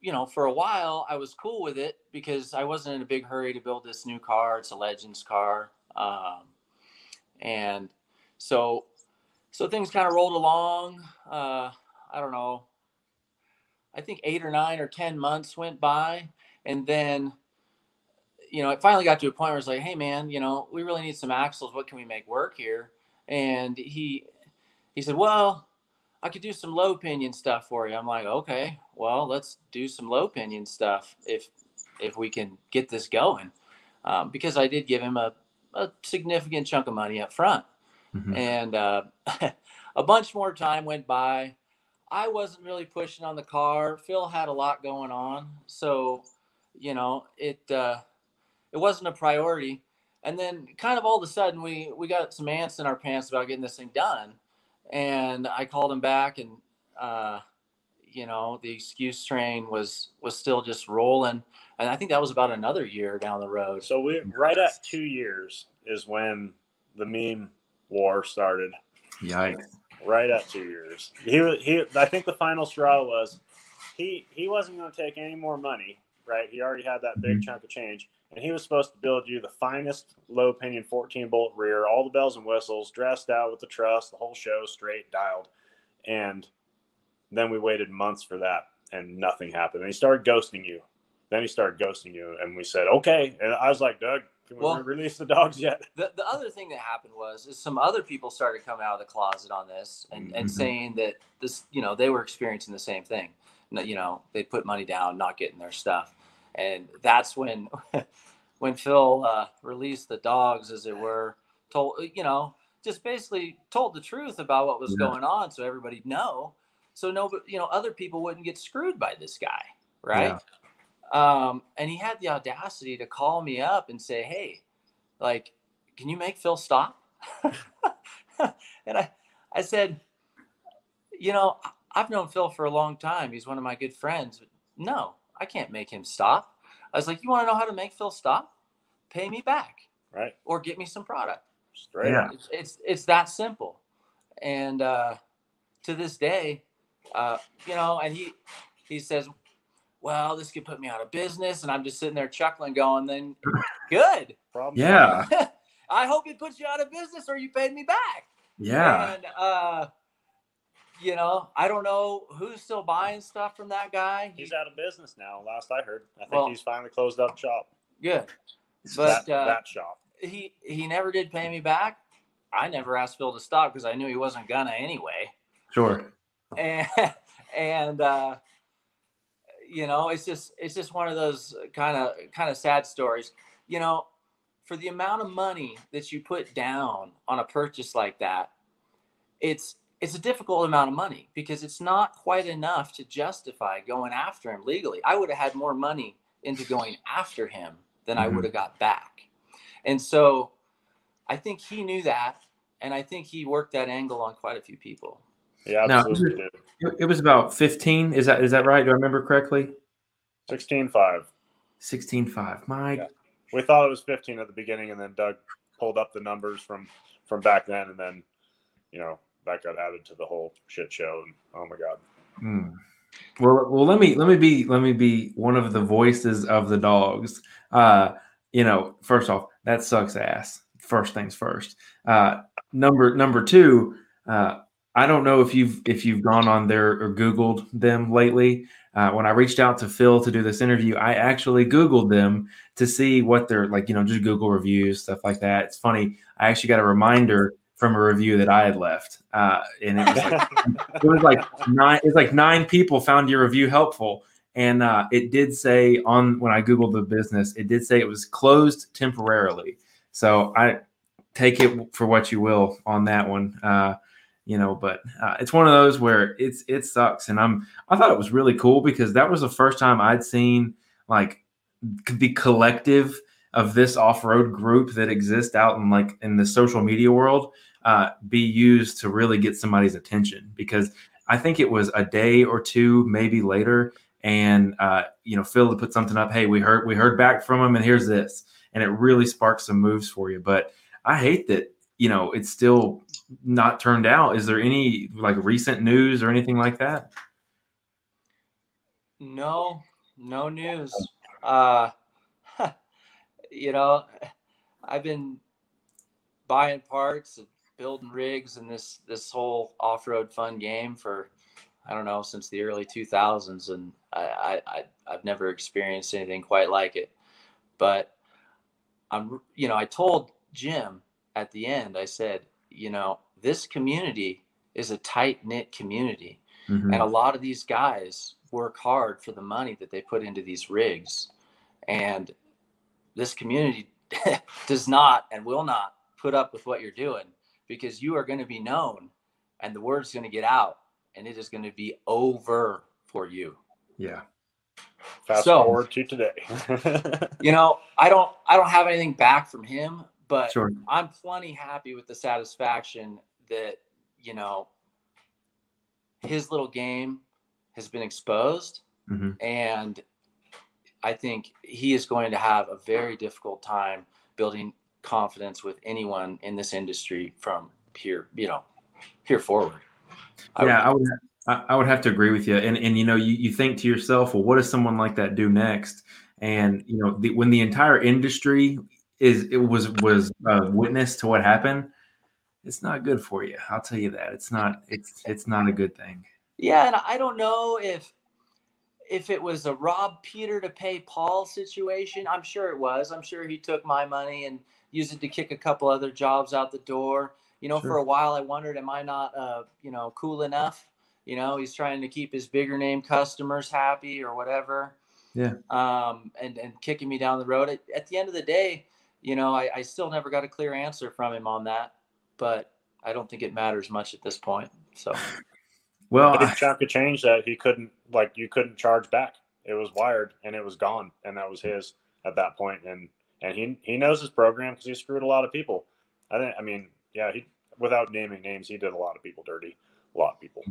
you know for a while I was cool with it because I wasn't in a big hurry to build this new car. It's a Legends car, um, and so so things kind of rolled along. Uh, I don't know. I think eight or nine or ten months went by, and then you know it finally got to a point where it's like, hey man, you know we really need some axles. What can we make work here? And he he said, well, I could do some low pinion stuff for you. I'm like, okay, well, let's do some low pinion stuff if if we can get this going, um, because I did give him a, a significant chunk of money up front, Mhm. and uh, <laughs> a bunch more time went by. I wasn't really pushing on the car. Phil had a lot going on, so you know it uh, it wasn't a priority. And then, kind of all of a sudden, we we got some ants in our pants about getting this thing done and I called him back and uh, you know, the excuse train was was still just rolling, and I think that was about another year down the road. So we right at two years is when the meme war started. Yikes. Right at two years. He was he. I think the final straw was he he wasn't going to take any more money. Right. He already had that big Mhm. chunk of change, and he was supposed to build you the finest low pinion 14 bolt rear, all the bells and whistles, dressed out with the truss, the whole show straight dialed, and then we waited months for that, and nothing happened. And he started ghosting you. Then he started ghosting you, and we said okay. And I was like, Doug, can we Well- release the dogs yet? <laughs> the, the other thing that happened was is some other people started coming out of the closet on this and, and Mhm. saying that this you know they were experiencing the same thing you know they put money down not getting their stuff and that's when <laughs> when phil uh, released the dogs as it were told you know just basically told the truth about what was Yeah. going on so everybody'd know so no you know other people wouldn't get screwed by this guy right? Um, and he had the audacity to call me up and say hey like can you make phil stop? <laughs> And i i said you know i've known phil for a long time. He's one of my good friends. No i can't make him stop i was like you want to know how to make phil stop pay me back Right, or get me some product straight Yeah. up. it's it's, it's that simple and uh to this day uh you know and he he says well this could put me out of business and i'm just sitting there chuckling going then <laughs> good Problem Yeah. <laughs> i hope it puts you out of business or you paid me back Yeah. and uh you know i don't know who's still buying stuff from that guy He's out of business now. Last I heard, I think Well- he's finally closed up shop. good but that, uh, that shop. he he never did pay me back i never asked phil to stop because i knew he wasn't gonna anyway Sure. and <laughs> and uh you know it's just it's just one of those kind of kind of sad stories you know for the amount of money that you put down on a purchase like that it's it's a difficult amount of money because it's not quite enough to justify going after him legally i would have had more money into going after him than i Mhm. would have got back and so i think he knew that and i think he worked that angle on quite a few people Yeah, Now- absolutely. did. It, it was about 15. Is that is that right? Do I remember correctly? 16-5. 16.5. My Yeah. We thought it was 15 at the beginning, and then Doug pulled up the numbers from from back then, and then you know that got added to the whole shit show. And oh my god, Hmm. Well, well, let me let me be let me be one of the voices of the dogs. Uh, you know, first off, that sucks ass. First things first. Uh, number number two. Uh, I don't know if you've if you've gone on there or Googled them lately. Uh, when I reached out to Phil to do this interview, I actually Googled them to see what they're like. You know, just Google reviews, stuff like that. It's funny. I actually got a reminder from a review that I had left, uh, and it was like <laughs> it was like nine it's like nine people found your review helpful and uh, it did say on when i googled the business it did say it was closed temporarily. So i take it for what you will on that one uh, you know but uh, it's one of those where it's it sucks and i'm i thought it was really cool because that was the first time i'd seen like the collective of this off-road group that exists out in like in the social media world uh, be used to really get somebody's attention because I think it was a day or two, maybe later, and uh, you know Phil put something up. Hey, we heard we heard back from him, and here's this, and it really sparked some moves for you. But I hate that you know it's still not turned out. Is there any like recent news or anything like that? No, no news. Uh, <laughs> you know, I've been buying parts and building rigs and this this whole off-road fun game for I don't know since the early 2000s, and I, I, I've never experienced anything quite like it. But I'm, you know, I told Jim at the end, I said, you know, this community is a tight knit community. Mhm. And a lot of these guys work hard for the money that they put into these rigs. And this community <laughs> does not and will not put up with what you're doing because you are going to be known and the word's going to get out and it is going to be over for you. Yeah. fast So- forward to today. <laughs> You know, I don't I don't have anything back from him, but Sure. I'm plenty happy with the satisfaction that, you know, his little game has been exposed, hmm and I think he is going to have a very difficult time building confidence with anyone in this industry from here, you know, here forward. I yeah, I would. I I would have to agree with you, and and you know, you, you think to yourself, well, what does someone like that do next? And you know, the, when the entire industry is it was was uh, witness to what happened, it's not good for you. I'll tell you that it's not. It's it's not a good thing. Yeah, and I don't know if if it was a rob Peter to pay Paul situation. I'm sure it was. I'm sure he took my money and used it to kick a couple other jobs out the door. You know, Sure. for a while I wondered, am I not uh, you know, cool enough? You know, he's trying to keep his bigger name customers happy or whatever. Yeah. Um, and and kicking me down the road. At, at the end of the day, you know, I, I still never got a clear answer from him on that. But I don't think it matters much at this point. So <laughs> Well, Big chunk of change that he couldn't like you couldn't charge back. It was wired and it was gone, and that was his at that point. And and he he knows his program because he screwed a lot of people. I think. I mean, yeah. He without naming names, he did a lot of people dirty. A lot of people.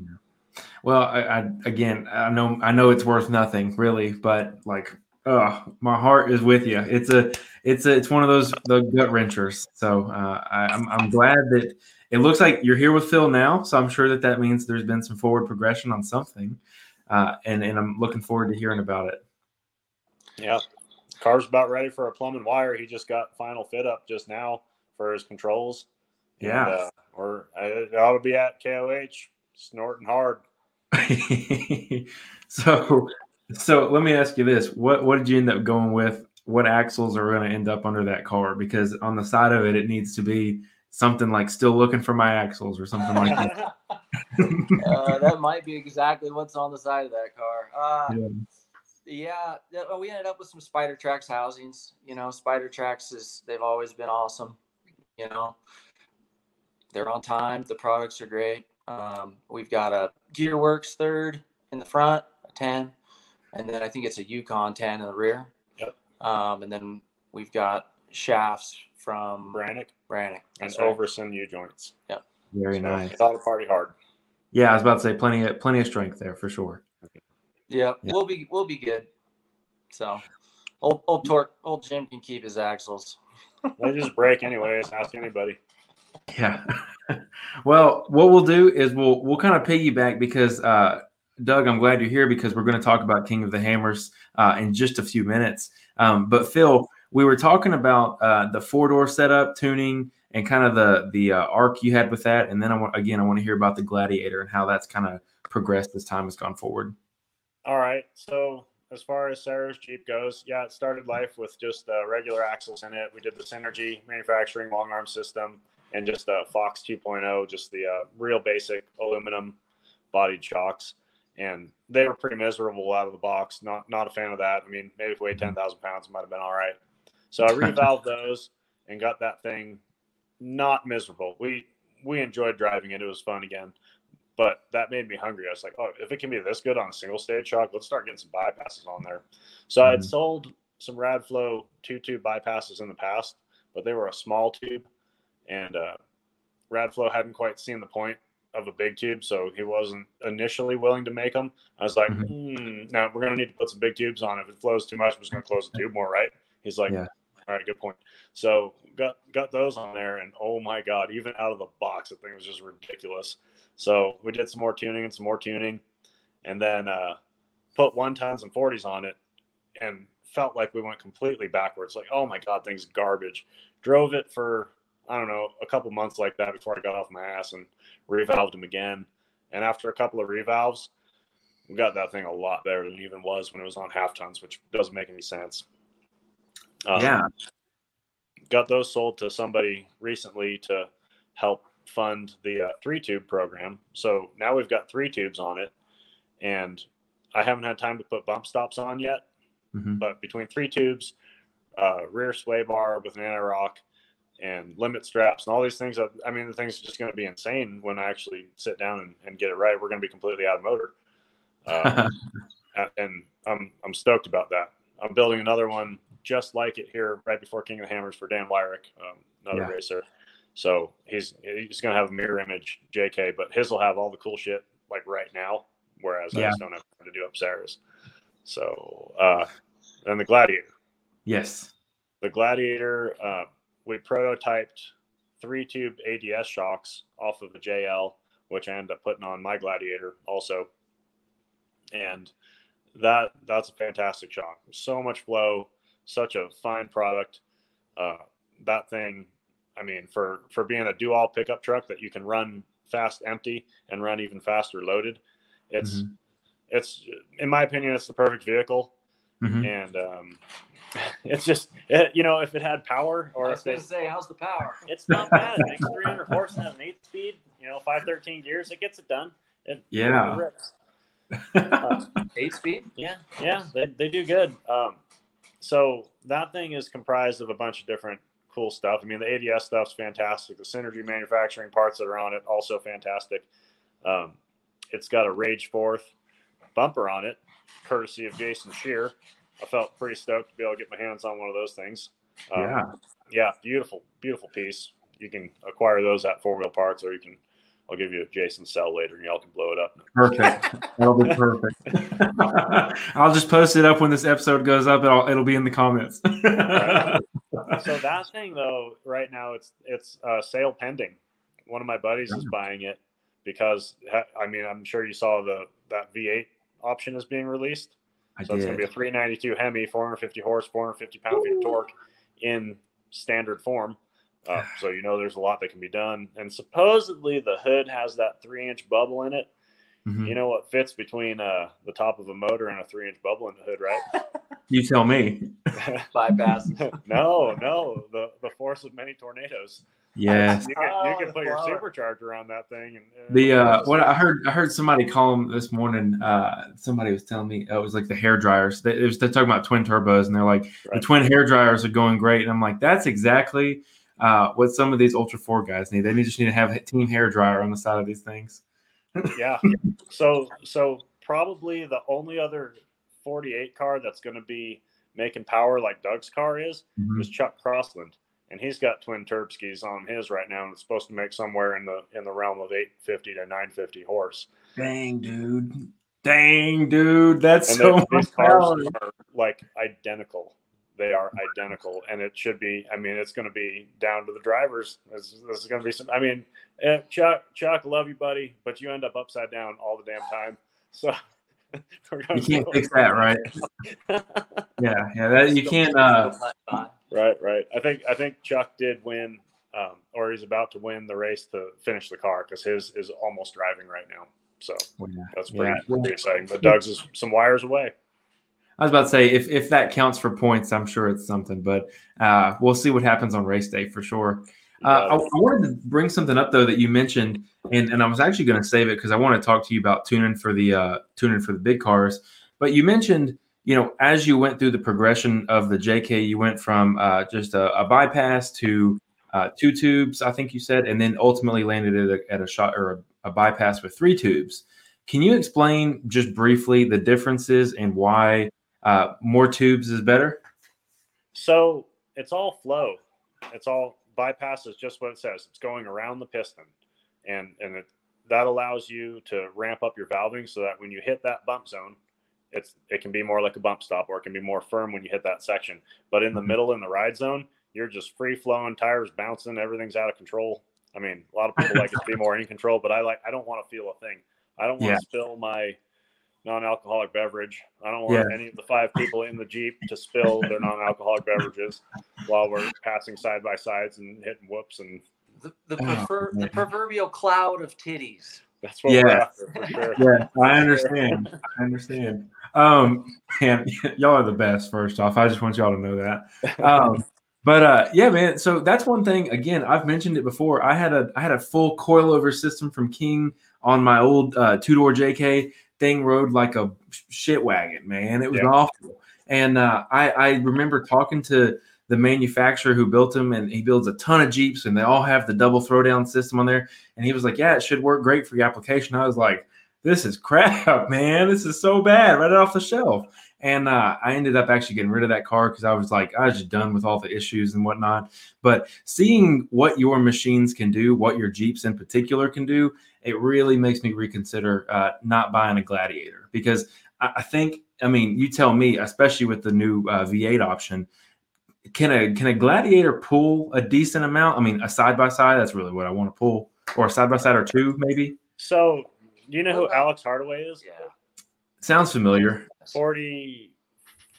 Well, I, I again, I know, I know it's worth nothing really, but like, oh, my heart is with you. It's a, it's a, it's one of those the gut wrenchers. So uh, I, I'm, I'm glad that it looks like you're here with Phil now. So I'm sure that that means there's been some forward progression on something, uh, and and I'm looking forward to hearing about it. Yeah. Car's about ready for a plumb and wire. He just got final fit up just now for his controls. Yeah. And, uh, or I ought to be at KOH snorting hard. <laughs> so, so let me ask you this: what what did you end up going with? What axles are going to end up under that car? Because on the side of it, it needs to be something like "still looking for my axles" or something like that. <laughs> uh, that might be exactly what's on the side of that car. Uh, <laughs> Yeah. Yeah, we ended up with some Spidertrax housings. You know, Spidertrax is they've always been awesome. You know, they're on time. The products are great. Um, we've got a Gearworks third in the front, a ten, and then I think it's a Yukon ten in the rear. Yep. Um, and then we've got shafts from Brannick Brannick. and That's right. Overson U joints. Yep. Very So nice. It's all to party hard. Yeah, I was about to say plenty of plenty of strength there for sure. Yeah, Yeah. we'll be we'll be good. So, old old torque, old Jim can keep his axles. They just break anyways. Ask anybody. Yeah. <laughs> well, what we'll do is we'll we'll kind of piggyback because uh, Doug, I'm glad you're here because we're going to talk about King of the Hammers uh, in just a few minutes. Um, but Phil, we were talking about uh, the four door setup, tuning, and kind of the the uh, arc you had with that. And then I want again, I want to hear about the Gladiator and how that's kind of progressed as time has gone forward. All right. So as far as Sarah's Jeep goes, yeah, it started life with just uh, regular axles in it. We did the Synergy manufacturing long arm system and just the Fox 2.0, just the uh, real basic aluminum bodied shocks. And they were pretty miserable out of the box. Not not a fan of that. I mean, maybe if we weighed 10,000 pounds, it might have been all right. So I revalved <laughs> those and got that thing not miserable. We we enjoyed driving it. It was fun again but that made me hungry. I was like, oh, if it can be this good on a single stage shock, let's start getting some bypasses on there. So I had Mhm. sold some Radflo two tube bypasses in the past, but they were a small tube, and uh, Radflo hadn't quite seen the point of a big tube, so he wasn't initially willing to make them. I was like, Mhm. hmm, no, we're gonna need to put some big tubes on. If it flows too much, we're just gonna close the tube more, right? He's like, Yeah. Right, good point. So got got those on there, and oh my god, even out of the box, the thing was just ridiculous. So we did some more tuning and some more tuning, and then uh, put one tons and forties on it, and felt like we went completely backwards. Like, oh my god, thing's garbage. Drove it for I don't know a couple months like that before I got off my ass and revalved them again. And after a couple of revalves, we got that thing a lot better than it even was when it was on half tons, which doesn't make any sense. Um, yeah. got those sold to somebody recently to help fund the uh, three tube program. So now we've got three tubes on it, and I haven't had time to put bump stops on yet. hmm But between three tubes, uh, rear sway bar with an anti rock, and limit straps and all these things, that, I mean, the thing's just going to be insane when I actually sit down and, and get it right. We're going to be completely out of motor. <laughs> Um, and I'm I'm stoked about that. I'm building another one just like it here right before King of the Hammers for Dan Wyrick, um, another Yeah. racer. So he's he's gonna have a mirror image JK, but his will have all the cool shit like right now whereas I just don't have time to do upstairs. So, uh, and the Gladiator, Yes. the Gladiator, uh, we prototyped three tube ADS shocks off of the JL, which I ended up putting on my Gladiator also. And that that's a fantastic shock. So much flow, such a fine product. Uh, that thing, I mean, for for being a do all pickup truck that you can run fast empty and run even faster loaded, it's Mhm. it's in my opinion, it's the perfect vehicle. Mhm. And um, <laughs> it's just it, you know if it had power I or was if they, gonna say, how's the power? <laughs> it's not bad. It makes 300 horse and has an eight speed. You know, 513 gears. It gets it done. It, Yeah. it rips. <laughs> Uh, Eight speed. yeah, yeah, they, they do good. Um, so that thing is comprised of a bunch of different cool stuff. I mean, the ADS stuff's fantastic. The Synergy manufacturing parts that are on it also fantastic. Um, it's got a Rage Fourth bumper on it, courtesy of Jason Shear. I felt pretty stoked to be able to get my hands on one of those things. Um, Yeah. yeah, beautiful, beautiful piece. You can acquire those at Four Wheel Parts, or you can. I'll give you a Jason cell later, and y'all can blow it up. Perfect. That'll be perfect. <laughs> I'll just post it up when this episode goes up. It'll it'll be in the comments. <laughs> so that thing though right now it's it's uh, sale pending one of my buddies is buying it because i mean i'm sure you saw the that v8 option is being released I so it's going to be a 392 hemi 450 horse 450 pound feet of torque in standard form uh, <sighs> so you know there's a lot that can be done and supposedly the hood has that three inch bubble in it Mhm. you know what fits between uh, the top of a motor and a three inch bubble in the hood right <laughs> You tell me. <laughs> Bypass. <laughs> no no the the force of many tornadoes Yes. You can, you Oh, can put your supercharger on that thing. And, and The uh, what I heard, I heard somebody call them this morning. Uh, somebody was telling me uh, it was like the hair dryers. They, it was, they're talking about twin turbos, and they're like the twin hair dryers are going great. And I'm like, that's exactly uh, what some of these Ultra Four guys need. They need, just need to have a team hair dryer on the side of these things. <laughs> yeah. So so probably the only other 48 car that's going to be making power like Doug's car is Mhm. is Chuck Crossland, and he's got twin turb skis on his right now, and it's supposed to make somewhere in the in the realm of 850 to 950 horse. Dang, dude. Dang, dude. That's And so they- much these cars are like identical. They are identical, and it should be. I mean, it's going to be down to the drivers. This, this is going to be some. I mean, eh, Chuck, Chuck, love you, buddy, but you end up upside down all the damn time. So <laughs> we're gonna You can't fix that, right? <laughs> Yeah, yeah. That you can't. Uh, Right, right. I think I think Chuck did win, um, or he's about to win the race to finish the car because his is almost driving right now. So that's pretty, Yeah. pretty exciting. But Doug's is some wires away. I was about to say if if that counts for points, I'm sure it's something. But uh, we'll see what happens on race day for sure. Uh, I, I wanted to bring something up though that you mentioned, and, and I was actually going to save it because I want to talk to you about tuning for the uh, tuning for the big cars. But you mentioned, you know, as you went through the progression of the JK, you went from uh, just a, a bypass to uh, two tubes, I think you said, and then ultimately landed at a, at a shot or a, a bypass with three tubes. Can you explain just briefly the differences and why uh, more tubes is better? So it's all flow. It's all bypass is just what it says. It's going around the piston, and and it, that allows you to ramp up your valving so that when you hit that bump zone, it's it can be more like a bump stop or it can be more firm when you hit that section. But in the Mhm. middle in the ride zone, you're just free flowing, tires bouncing, everything's out of control. I mean, a lot of people like it to be <laughs> more in control, but I like I don't want to feel a thing. I don't want Yeah. to spill my non-alcoholic beverage. I don't want Yeah. any of the five people in the Jeep to spill their non-alcoholic beverages while we're passing side by sides and hitting whoops and The, the, Oh, the proverbial cloud of titties. that's what we're Yeah. after for sure. Yeah, I understand. I understand. Um, man, <laughs> y'all are the best. First off, I just want y'all to know that. Um, but uh, yeah, man. So that's one thing. Again, I've mentioned it before. I had a I had a full coilover system from King on my old uh, two door JK. Thing rode like a shit wagon, man. It was Yeah. awful. And uh, I I remember talking to the manufacturer who built them, and he builds a ton of Jeeps, and they all have the double throwdown system on there. And he was like, "Yeah, it should work great for your application." I was like, "This is <laughs> crap, man. This is so bad. Right off the shelf." And uh, I ended up actually getting rid of that car because I was like, I was just done with all the issues and whatnot. But seeing what your machines can do, what your Jeeps in particular can do, it really makes me reconsider uh, not buying a Gladiator because I, I, think, I mean, you tell me, especially with the new uh, V8 option, can a can a Gladiator pull a decent amount? I mean, a side by side, that's really what I want to pull, or a side by side or two, maybe. So, do you know who Alex Hardaway is? Yeah. Sounds familiar. 40,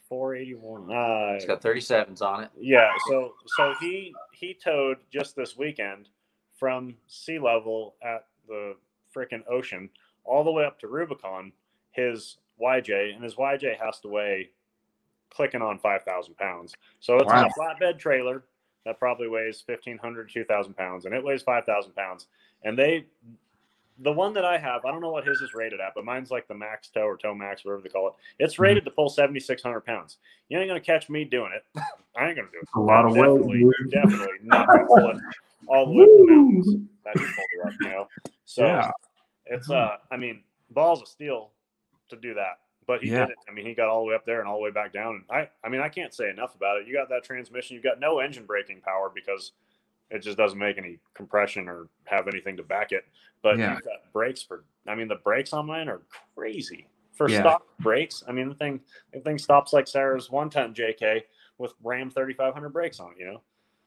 481. Uh, It's got 37s on it. Yeah, so so he he towed just this weekend from sea level at the freaking ocean all the way up to Rubicon his YJ, and his YJ has to weigh clicking on 5,000 pounds. So it's wow. a flatbed trailer that probably weighs 1,500, 2,000 pounds, and it weighs 5,000 pounds. And they the one that I have, I don't know what his is rated at, but mine's like the max tow or tow max, whatever they call it. It's mm-hmm. rated to pull 7,600 pounds. You ain't going to catch me doing it. I ain't going to do it. <laughs> A lot of definitely, weight. Definitely not going to pull it all the way to the <laughs> mountains. That just pulled up, you know? So yeah. it's, uh, I mean, balls of steel to do that. But he yeah. did it. I mean, he got all the way up there and all the way back down. And I, I mean, I can't say enough about it. You got that transmission. You got no engine braking power because – it just doesn't make any compression or have anything to back it. But yeah. you've got brakes for. I mean, the brakes on mine are crazy for yeah. stock brakes. I mean, the thing the thing stops like Sarah's one ton JK with Ram 3500 brakes on it. You know.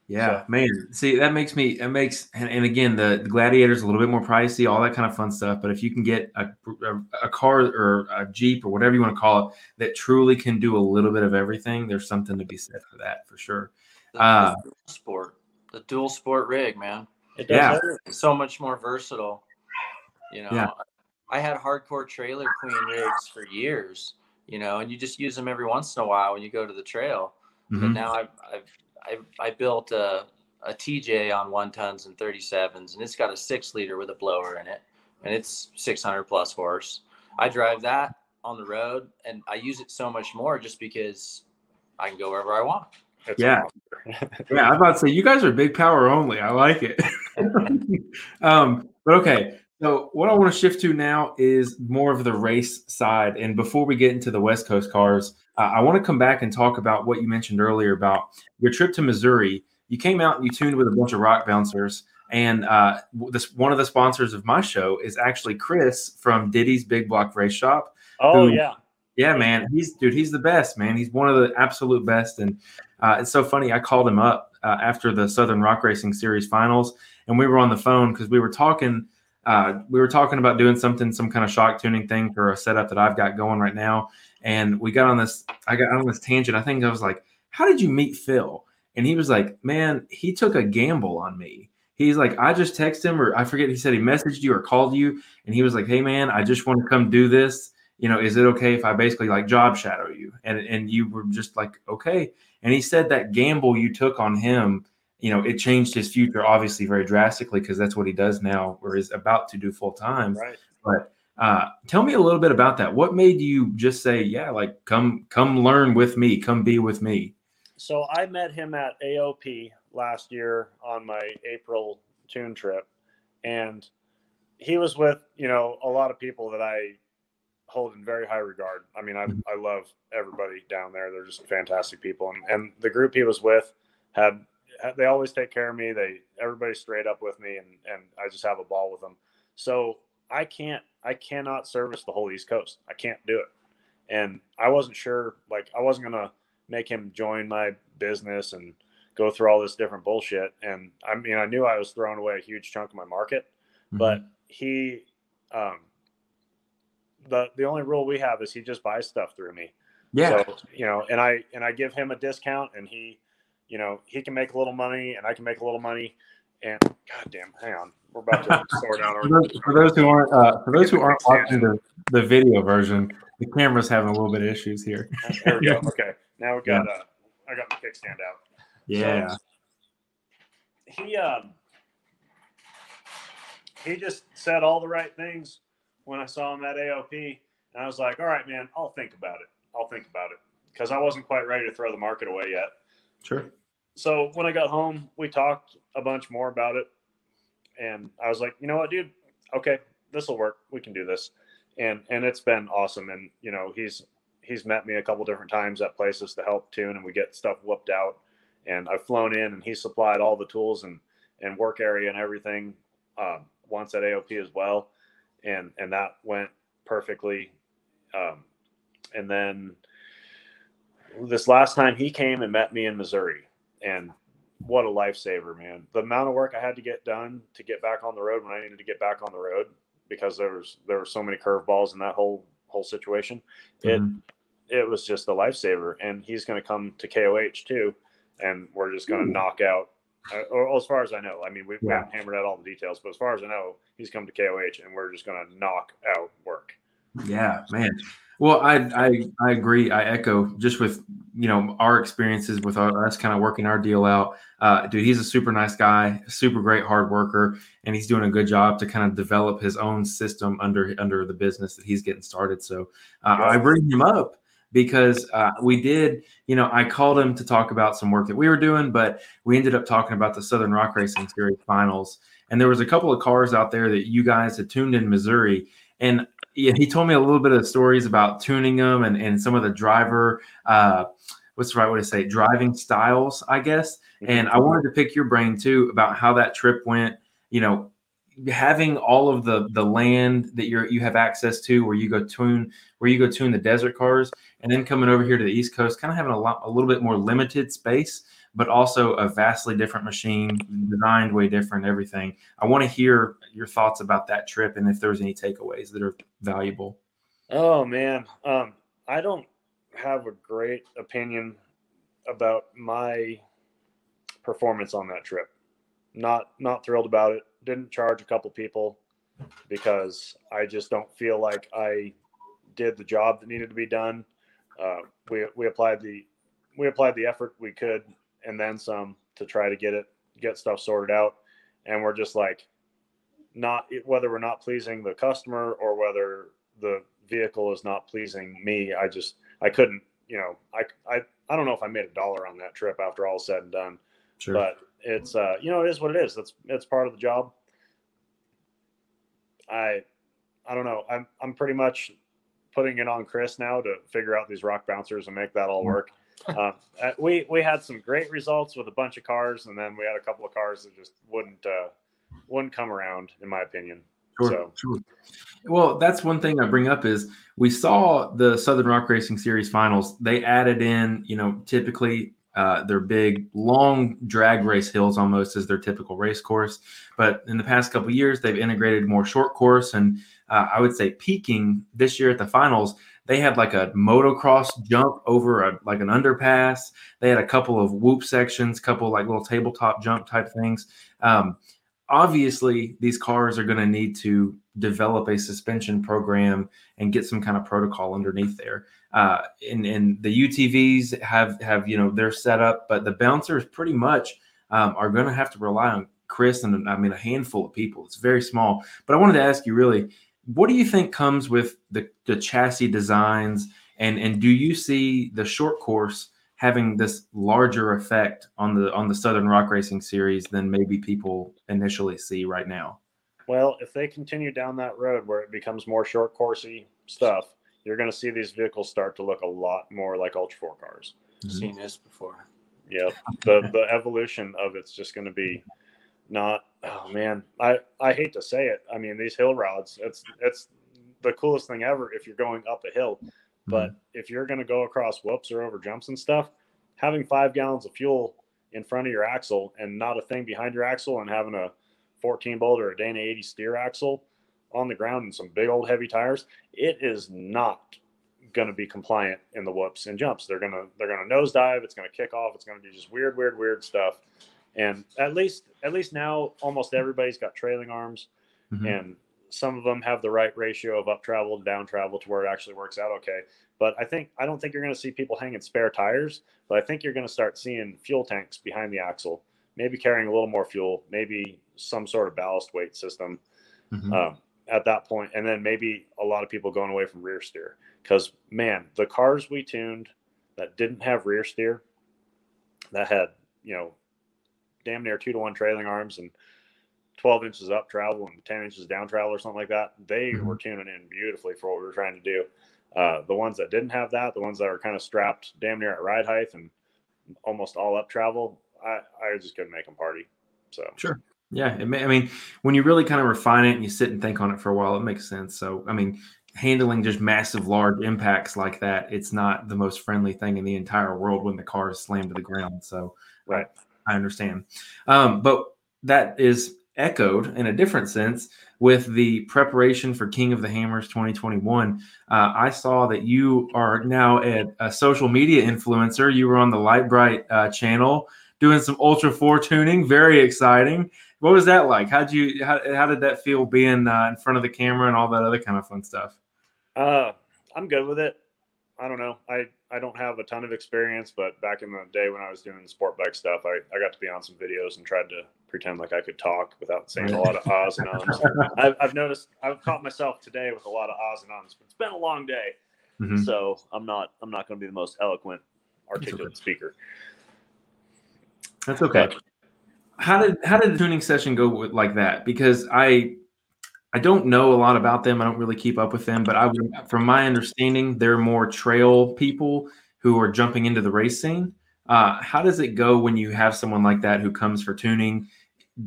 Yeah, so. man. See, that makes me. It makes and, and again, the, the Gladiator's a little bit more pricey, all that kind of fun stuff. But if you can get a, a, a car or a Jeep or whatever you want to call it that truly can do a little bit of everything, there's something to be said for that for sure. Uh, sport the dual sport rig, man. It does yeah. so much more versatile. You know, yeah. I had hardcore trailer queen rigs for years, you know, and you just use them every once in a while when you go to the trail. Mm-hmm. But now I've, I've, I've, I built a, a TJ on one tons and 37s, and it's got a six liter with a blower in it, and it's 600 plus horse. I drive that on the road, and I use it so much more just because I can go wherever I want. It's yeah. <laughs> <laughs> yeah, I'm about to say you guys are big power only. I like it. <laughs> um, but okay. So what I want to shift to now is more of the race side. And before we get into the West Coast cars, uh, I want to come back and talk about what you mentioned earlier about your trip to Missouri. You came out and you tuned with a bunch of rock bouncers. And uh, this one of the sponsors of my show is actually Chris from Diddy's Big Block Race Shop. Oh who, yeah, yeah, man. He's dude. He's the best, man. He's one of the absolute best. And uh, it's so funny. I called him up uh, after the Southern Rock Racing Series finals, and we were on the phone because we were talking. Uh, we were talking about doing something, some kind of shock tuning thing for a setup that I've got going right now. And we got on this. I got on this tangent. I think I was like, "How did you meet Phil?" And he was like, "Man, he took a gamble on me." He's like, I just texted him, or I forget. He said he messaged you or called you, and he was like, "Hey, man, I just want to come do this." you know, is it okay if I basically like job shadow you? And and you were just like, okay. And he said that gamble you took on him, you know, it changed his future obviously very drastically because that's what he does now, or is about to do full time. Right. But uh, tell me a little bit about that. What made you just say, yeah, like come come learn with me, come be with me? So I met him at AOP last year on my April tune trip, and he was with you know a lot of people that I hold in very high regard. I mean, I, mm-hmm. I love everybody down there. They're just fantastic people. And, and the group he was with had, had, they always take care of me. They, everybody's straight up with me and, and I just have a ball with them. So I can't, I cannot service the whole East Coast. I can't do it. And I wasn't sure, like, I wasn't going to make him join my business and go through all this different bullshit. And I mean, I knew I was throwing away a huge chunk of my market, mm-hmm. but he, um, the the only rule we have is he just buys stuff through me. Yeah. So, you know, and I and I give him a discount and he, you know, he can make a little money and I can make a little money. And goddamn, hang on, we're about to <laughs> sort out our. For those, for those who aren't uh, for those who aren't watching the, the video version, the camera's having a little bit of issues here. there we go. <laughs> Okay, now we got yeah. uh, I got the kickstand out. Yeah. So, he um he just said all the right things when I saw him at AOP, and I was like, all right, man, I'll think about it. I'll think about it because I wasn't quite ready to throw the market away yet. Sure. So when I got home, we talked a bunch more about it, and I was like, you know what, dude? Okay, this will work. We can do this, and and it's been awesome. And you know, he's he's met me a couple different times at places to help tune, and we get stuff whooped out. And I've flown in, and he supplied all the tools and and work area and everything. Um, once at AOP as well, and and that went perfectly. Um, and then this last time he came and met me in Missouri, and what a lifesaver, man! The amount of work I had to get done to get back on the road when I needed to get back on the road because there was there were so many curveballs in that whole whole situation. Mhm. It it was just a lifesaver, and he's going to come to KOH too, and we're just going to knock out. Uh, or as far as I know, I mean, we, we Yeah. haven't hammered out all the details, but as far as I know, he's come to KOH, and we're just going to knock out work. Yeah, man. Well, I, I I agree. I echo just with you know our experiences with our, us kind of working our deal out. Uh, dude, he's a super nice guy, super great hard worker, and he's doing a good job to kind of develop his own system under under the business that he's getting started. So uh, I bring him up because uh, we did, you know, I called him to talk about some work that we were doing, but we ended up talking about the Southern Rock Racing Series finals, and there was a couple of cars out there that you guys had tuned in Missouri, and yeah, he told me a little bit of stories about tuning them and, and some of the driver, uh, what's the right way to say, it? driving styles, I guess. And I wanted to pick your brain too about how that trip went. You know, having all of the the land that you're you have access to, where you go tune, where you go tune the desert cars, and then coming over here to the East Coast, kind of having a lot, a little bit more limited space, but also a vastly different machine, designed way different, everything. I want to hear your thoughts about that trip and if there's any takeaways that are valuable. Oh man, um, I don't have a great opinion about my performance on that trip. Not not thrilled about it. Didn't charge a couple people because I just don't feel like I did the job that needed to be done. Uh, we we applied the we applied the effort we could and then some to try to get it get stuff sorted out, and we're just like not whether we're not pleasing the customer or whether the vehicle is not pleasing me. I just I couldn't you know I I I don't know if I made a dollar on that trip after all said and done. Sure. but it's uh you know it is what it is. That's it's part of the job. I i don't know. I'm i'm pretty much putting it on chris now to figure out these rock bouncers and make that all work uh, uh, we we had some great results with a bunch of cars and then we had a couple of cars that just wouldn't uh wouldn't come around in my opinion Sure, so sure. Well, that's one thing I bring up is we saw the Southern Rock Racing Series finals. They added in, you know, typically uh, their big long drag race hills almost as their typical race course. But in the past couple years, they've integrated more short course, and uh, I would say peaking this year at the finals. They had like a motocross jump over a like an underpass. They had a couple of whoop sections, couple like little tabletop jump type things. Um, obviously these cars are going to need to develop a suspension program and get some kind of protocol underneath there uh, and, and the utvs have have you know their setup but the bouncers pretty much um, are going to have to rely on chris and i mean a handful of people it's very small but i wanted to ask you really what do you think comes with the, the chassis designs and and do you see the short course having this larger effect on the on the Southern Rock Racing Series than maybe people initially see right now. well if they continue down that road where it becomes more short coursey stuff you're going to see these vehicles start to look a lot more like ultra four cars Seen this before. yeah the the evolution of it's just going to be not oh man i i hate to say it i mean these hill rods it's it's the coolest thing ever if you're going up a hill but mm-hmm. if you're going to go across whoops or over jumps and stuff having five gallons of fuel in front of your axle and not a thing behind your axle and having a 14 bolt or a dana 80 steer axle on the ground and some big old heavy tires it is not going to be compliant in the whoops and jumps. They're gonna they're gonna nosedive. It's gonna kick off. It's gonna be just weird, weird, weird stuff. And at least at least now, almost everybody's got trailing arms, Mhm. and some of them have the right ratio of up travel to down travel to where it actually works out okay. But I think I don't think you're going to see people hanging spare tires, but I think you're going to start seeing fuel tanks behind the axle, maybe carrying a little more fuel, maybe some sort of ballast weight system Mhm. um, at that point, and then maybe a lot of people going away from rear steer. Because man, the cars we tuned that didn't have rear steer, that had you know, damn near two to one trailing arms and twelve inches up travel and ten inches down travel or something like that, they Mhm. were tuning in beautifully for what we were trying to do. Uh, the ones that didn't have that, the ones that are kind of strapped damn near at ride height and almost all up travel, I I just couldn't make them party. So Sure. Yeah, it may, I mean, when you really kind of refine it and you sit and think on it for a while, it makes sense. So, I mean, handling just massive, large impacts like that, it's not the most friendly thing in the entire world when the car is slammed to the ground. So, Right. I understand. Um, but that is echoed in a different sense with the preparation for King of the Hammers 2021. Uh, I saw that you are now a, social media influencer. You were on the Light Bright uh, channel doing some Ultra 4 tuning. Very exciting. What was that like? How'd you how, how did that feel being uh, in front of the camera and all that other kind of fun stuff? Uh, I'm good with it. I don't know. I, I don't have a ton of experience, but back in the day when I was doing the sport bike stuff, I, I got to be on some videos and tried to pretend like I could talk without saying a lot of ahs and ums. <laughs> I've, I've noticed I've caught myself today with a lot of ahs and ums, but it's been a long day, mm-hmm. so I'm not I'm not going to be the most eloquent, articulate okay. speaker. That's okay. But, how did how did the tuning session go with, like that? Because I I don't know a lot about them. I don't really keep up with them, but I from my understanding, they're more trail people who are jumping into the race scene. Uh, how does it go when you have someone like that who comes for tuning?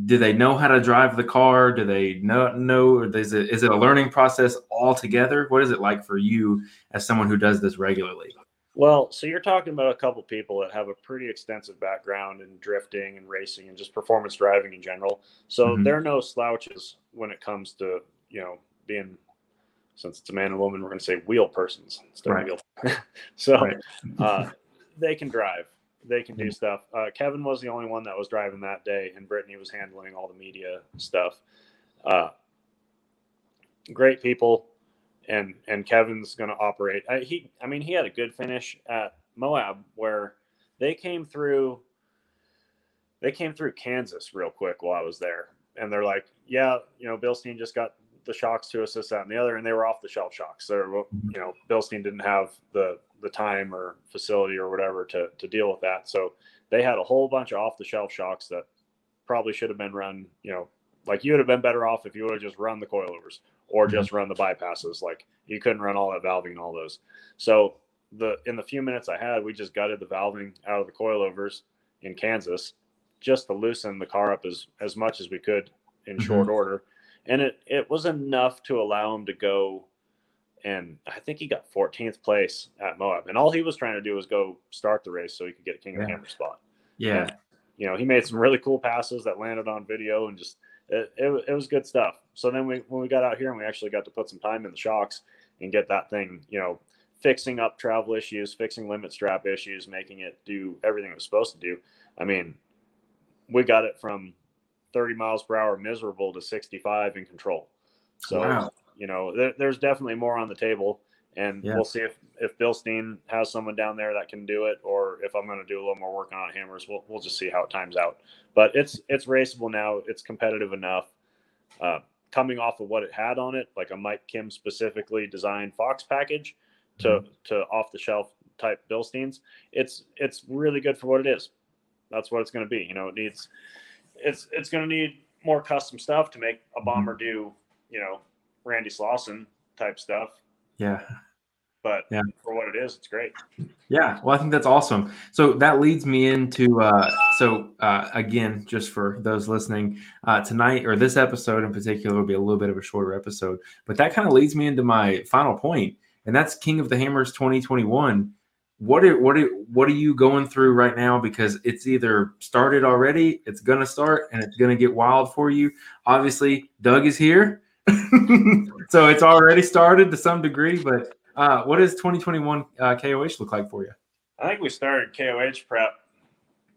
Do they know how to drive the car? Do they know know? Is it is it a learning process altogether? What is it like for you as someone who does this regularly? Well, so you're talking about a couple people that have a pretty extensive background in drifting and racing and just performance driving in general. So mm-hmm. they're no slouches when it comes to, you know, being since it's a man and woman, we're going to say wheel persons instead right. of wheel. <laughs> so right. uh, they can drive, they can do mm-hmm. stuff. Uh, Kevin was the only one that was driving that day, and Brittany was handling all the media stuff. Uh, great people and and Kevin's going to operate. I, he, I mean, he had a good finish at Moab where they came through. They came through Kansas real quick while I was there, and they're like, "Yeah, you know, Bilstein just got the shocks to assist that and the other, and they were off the shelf shocks. They're, you know, Bilstein didn't have the the time or facility or whatever to to deal with that, so they had a whole bunch of off the shelf shocks that probably should have been run, you know, like you would have been better off if you would have just run the coilovers or just run the bypasses. Like you couldn't run all that valving and all those. So the in the few minutes I had, we just gutted the valving out of the coilovers in Kansas just to loosen the car up as as much as we could in mm-hmm. short order. And it it was enough to allow him to go and I think he got 14th place at Moab. And all he was trying to do was go start the race so he could get a King yeah. of the Hammer spot. Yeah. And, you know, he made some really cool passes that landed on video and just it, it, it was good stuff. So then we when we got out here and we actually got to put some time in the shocks and get that thing, you know, fixing up travel issues, fixing limit strap issues, making it do everything it was supposed to do. I mean, we got it from 30 miles per hour miserable to 65 in control. So, wow. you know, there, there's definitely more on the table and yeah. we'll see if if Bilstein has someone down there that can do it, or if I'm going to do a little more work on hammers. We'll we'll just see how it times out. But it's it's raceable now. It's competitive enough. Uh, coming off of what it had on it, like a Mike Kim specifically designed Fox package to mm-hmm. to off the shelf type Bilsteins, it's it's really good for what it is. That's what it's going to be. You know, it needs it's it's going to need more custom stuff to make a mm-hmm. bomber do. You know, Randy Slawson type stuff. Yeah but yeah. for what it is, it's great. Yeah, well, I think that's awesome. So that leads me into uh, so uh, again, just for those listening uh, tonight or this episode in particular will be a little bit of a shorter episode, but that kind of leads me into my final point, and that's King of the Hammers 2021. What are what are what are you going through right now? Because it's either started already, it's gonna start, and it's gonna get wild for you. Obviously, Doug is here. <laughs> so it's already started to some degree, but uh, what does 2021 uh, KOH look like for you? I think we started KOH prep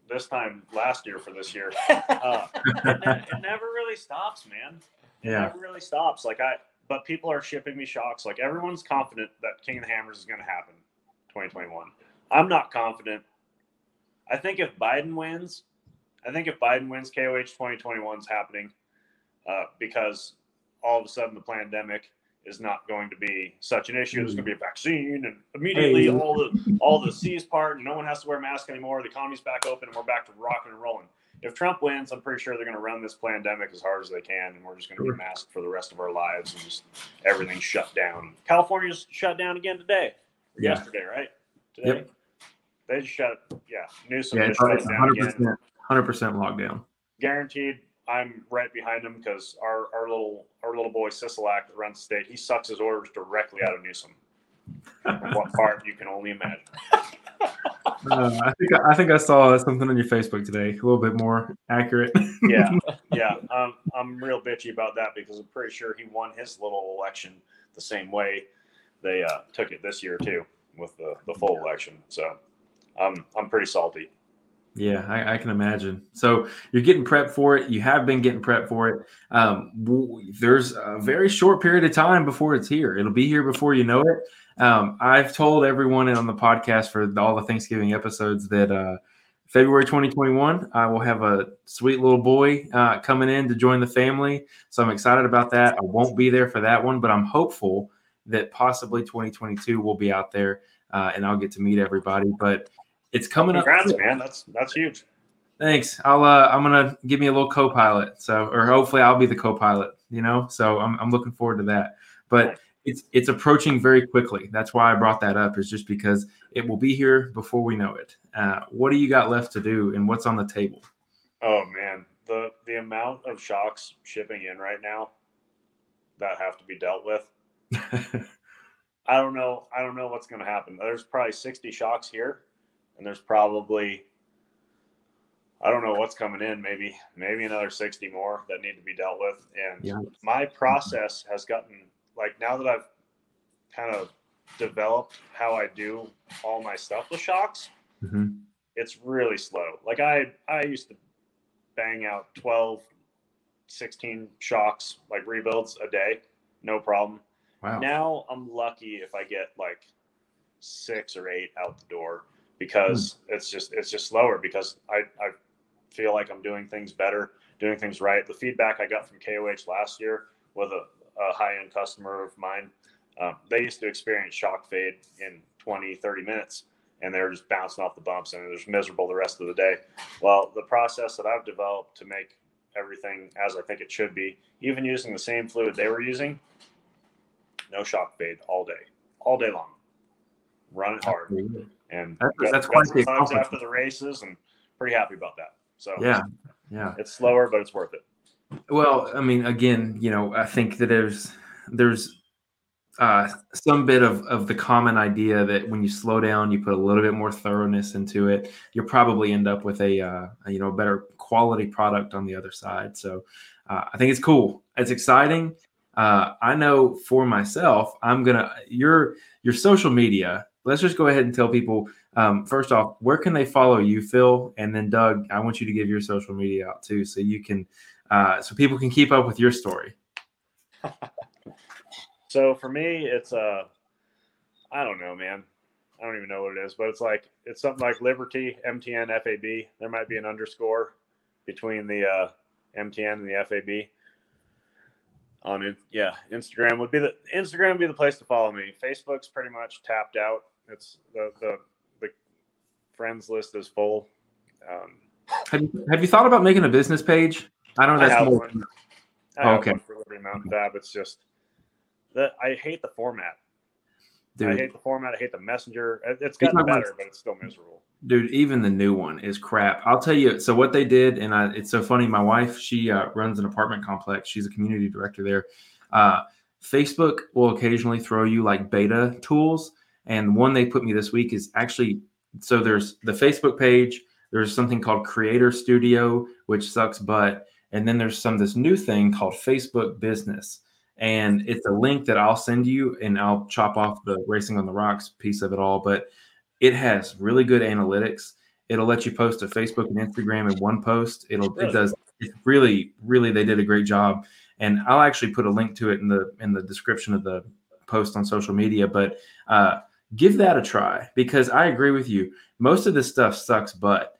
this time last year for this year. <laughs> Uh, it, it, <laughs> never really stops, man. It yeah. never really stops. Like I, but people are shipping me shocks. Like everyone's confident that King of the Hammers is going to happen 2021. I'm not confident. I think if Biden wins, I think if Biden wins, KOH 2021 is happening uh, because all of a sudden the pandemic is not going to be such an issue. There's going to be a vaccine, and immediately hey. all the all the seas part, and no one has to wear a mask anymore. The economy's back open, and we're back to rocking and rolling. If Trump wins, I'm pretty sure they're going to run this pandemic as hard as they can, and we're just going to be masked for the rest of our lives, and just everything shut down. California's shut down again today, yeah. yesterday, right? Today, yep. they just shut. Yeah, Newsom yeah, just shut down again. Hundred percent lockdown. Guaranteed I'm right behind him because our, our little our little boy Sisolak that runs the state, he sucks his orders directly out of Newsom. <laughs> what part you can only imagine. Uh, I think I think I saw something on your Facebook today, a little bit more accurate. yeah, <laughs> yeah. Um, I'm real bitchy about that because I'm pretty sure he won his little election the same way they uh, took it this year too with the, the full election. So I'm I'm pretty salty. Yeah, I, I, can imagine. So you're getting prepped for it. You have been getting prepped for it. Um, there's a very short period of time before it's here. It'll be here before you know it. Um, I've told everyone on the podcast for all the Thanksgiving episodes that uh, February 2021, I will have a sweet little boy uh, coming in to join the family. So I'm excited about that. I won't be there for that one, but I'm hopeful that possibly 2022 will be out there uh, and I'll get to meet everybody. But it's coming Congrats, up. man. That's that's huge. Thanks. I'll uh, I'm gonna give me a little co-pilot. So or hopefully I'll be the co-pilot. You know, so I'm I'm looking forward to that. But it's it's approaching very quickly. That's why I brought that up. Is just because it will be here before we know it. Uh, what do you got left to do, and what's on the table? Oh man, the the amount of shocks shipping in right now that have to be dealt with. <laughs> I don't know. I don't know what's going to happen. There's probably 60 shocks here and there's probably I don't know what's coming in, maybe maybe another 60 more that need to be dealt with. And yeah. my process has gotten like now that I've kind of developed how I do all my stuff with shocks, mm-hmm. it's really slow. Like I I used to bang out 12 16 shocks like rebuilds a day, no problem. Wow. Now I'm lucky if I get like 6 or 8 out the door because mm. it's just it's just slower because I, I feel like I'm doing things better, doing things right. The feedback I got from KOH last year with a, a high end customer of mine, um, they used to experience shock fade in 20, 30 minutes and they're just bouncing off the bumps and was miserable the rest of the day. Well, the process that I've developed to make everything as I think it should be, even using the same fluid they were using, no shock fade all day, all day long. Run it hard and that's, got, that's got quite times after the races, and pretty happy about that. So yeah, yeah, it's slower, but it's worth it. Well, I mean, again, you know, I think that there's there's uh, some bit of of the common idea that when you slow down, you put a little bit more thoroughness into it, you'll probably end up with a, uh, a you know better quality product on the other side. So uh, I think it's cool. It's exciting. Uh, I know for myself, I'm gonna your your social media let's just go ahead and tell people um, first off, where can they follow you, Phil? And then Doug, I want you to give your social media out too, so you can, uh, so people can keep up with your story. <laughs> so for me, it's uh, I don't know, man. I don't even know what it is, but it's like it's something like Liberty MTN FAB. There might be an underscore between the uh, MTN and the FAB. On yeah, Instagram would be the Instagram would be the place to follow me. Facebook's pretty much tapped out. It's the the, the friends list is full. Um, have you have you thought about making a business page? I don't know. That's more. One. I oh, okay. for Liberty Mountain Fab. It's just that I hate the format. Dude. I hate the format. I hate the messenger. It's gotten better, but it's still miserable. Dude, even the new one is crap. I'll tell you. So what they did, and I, it's so funny. My wife, she uh, runs an apartment complex. She's a community director there. Uh, Facebook will occasionally throw you like beta tools, and one they put me this week is actually so there's the Facebook page, there's something called Creator Studio, which sucks but And then there's some this new thing called Facebook Business. And it's a link that I'll send you and I'll chop off the racing on the rocks piece of it all. But it has really good analytics. It'll let you post to Facebook and Instagram in one post. It'll it does it really, really they did a great job. And I'll actually put a link to it in the in the description of the post on social media. But uh give that a try because I agree with you. Most of this stuff sucks but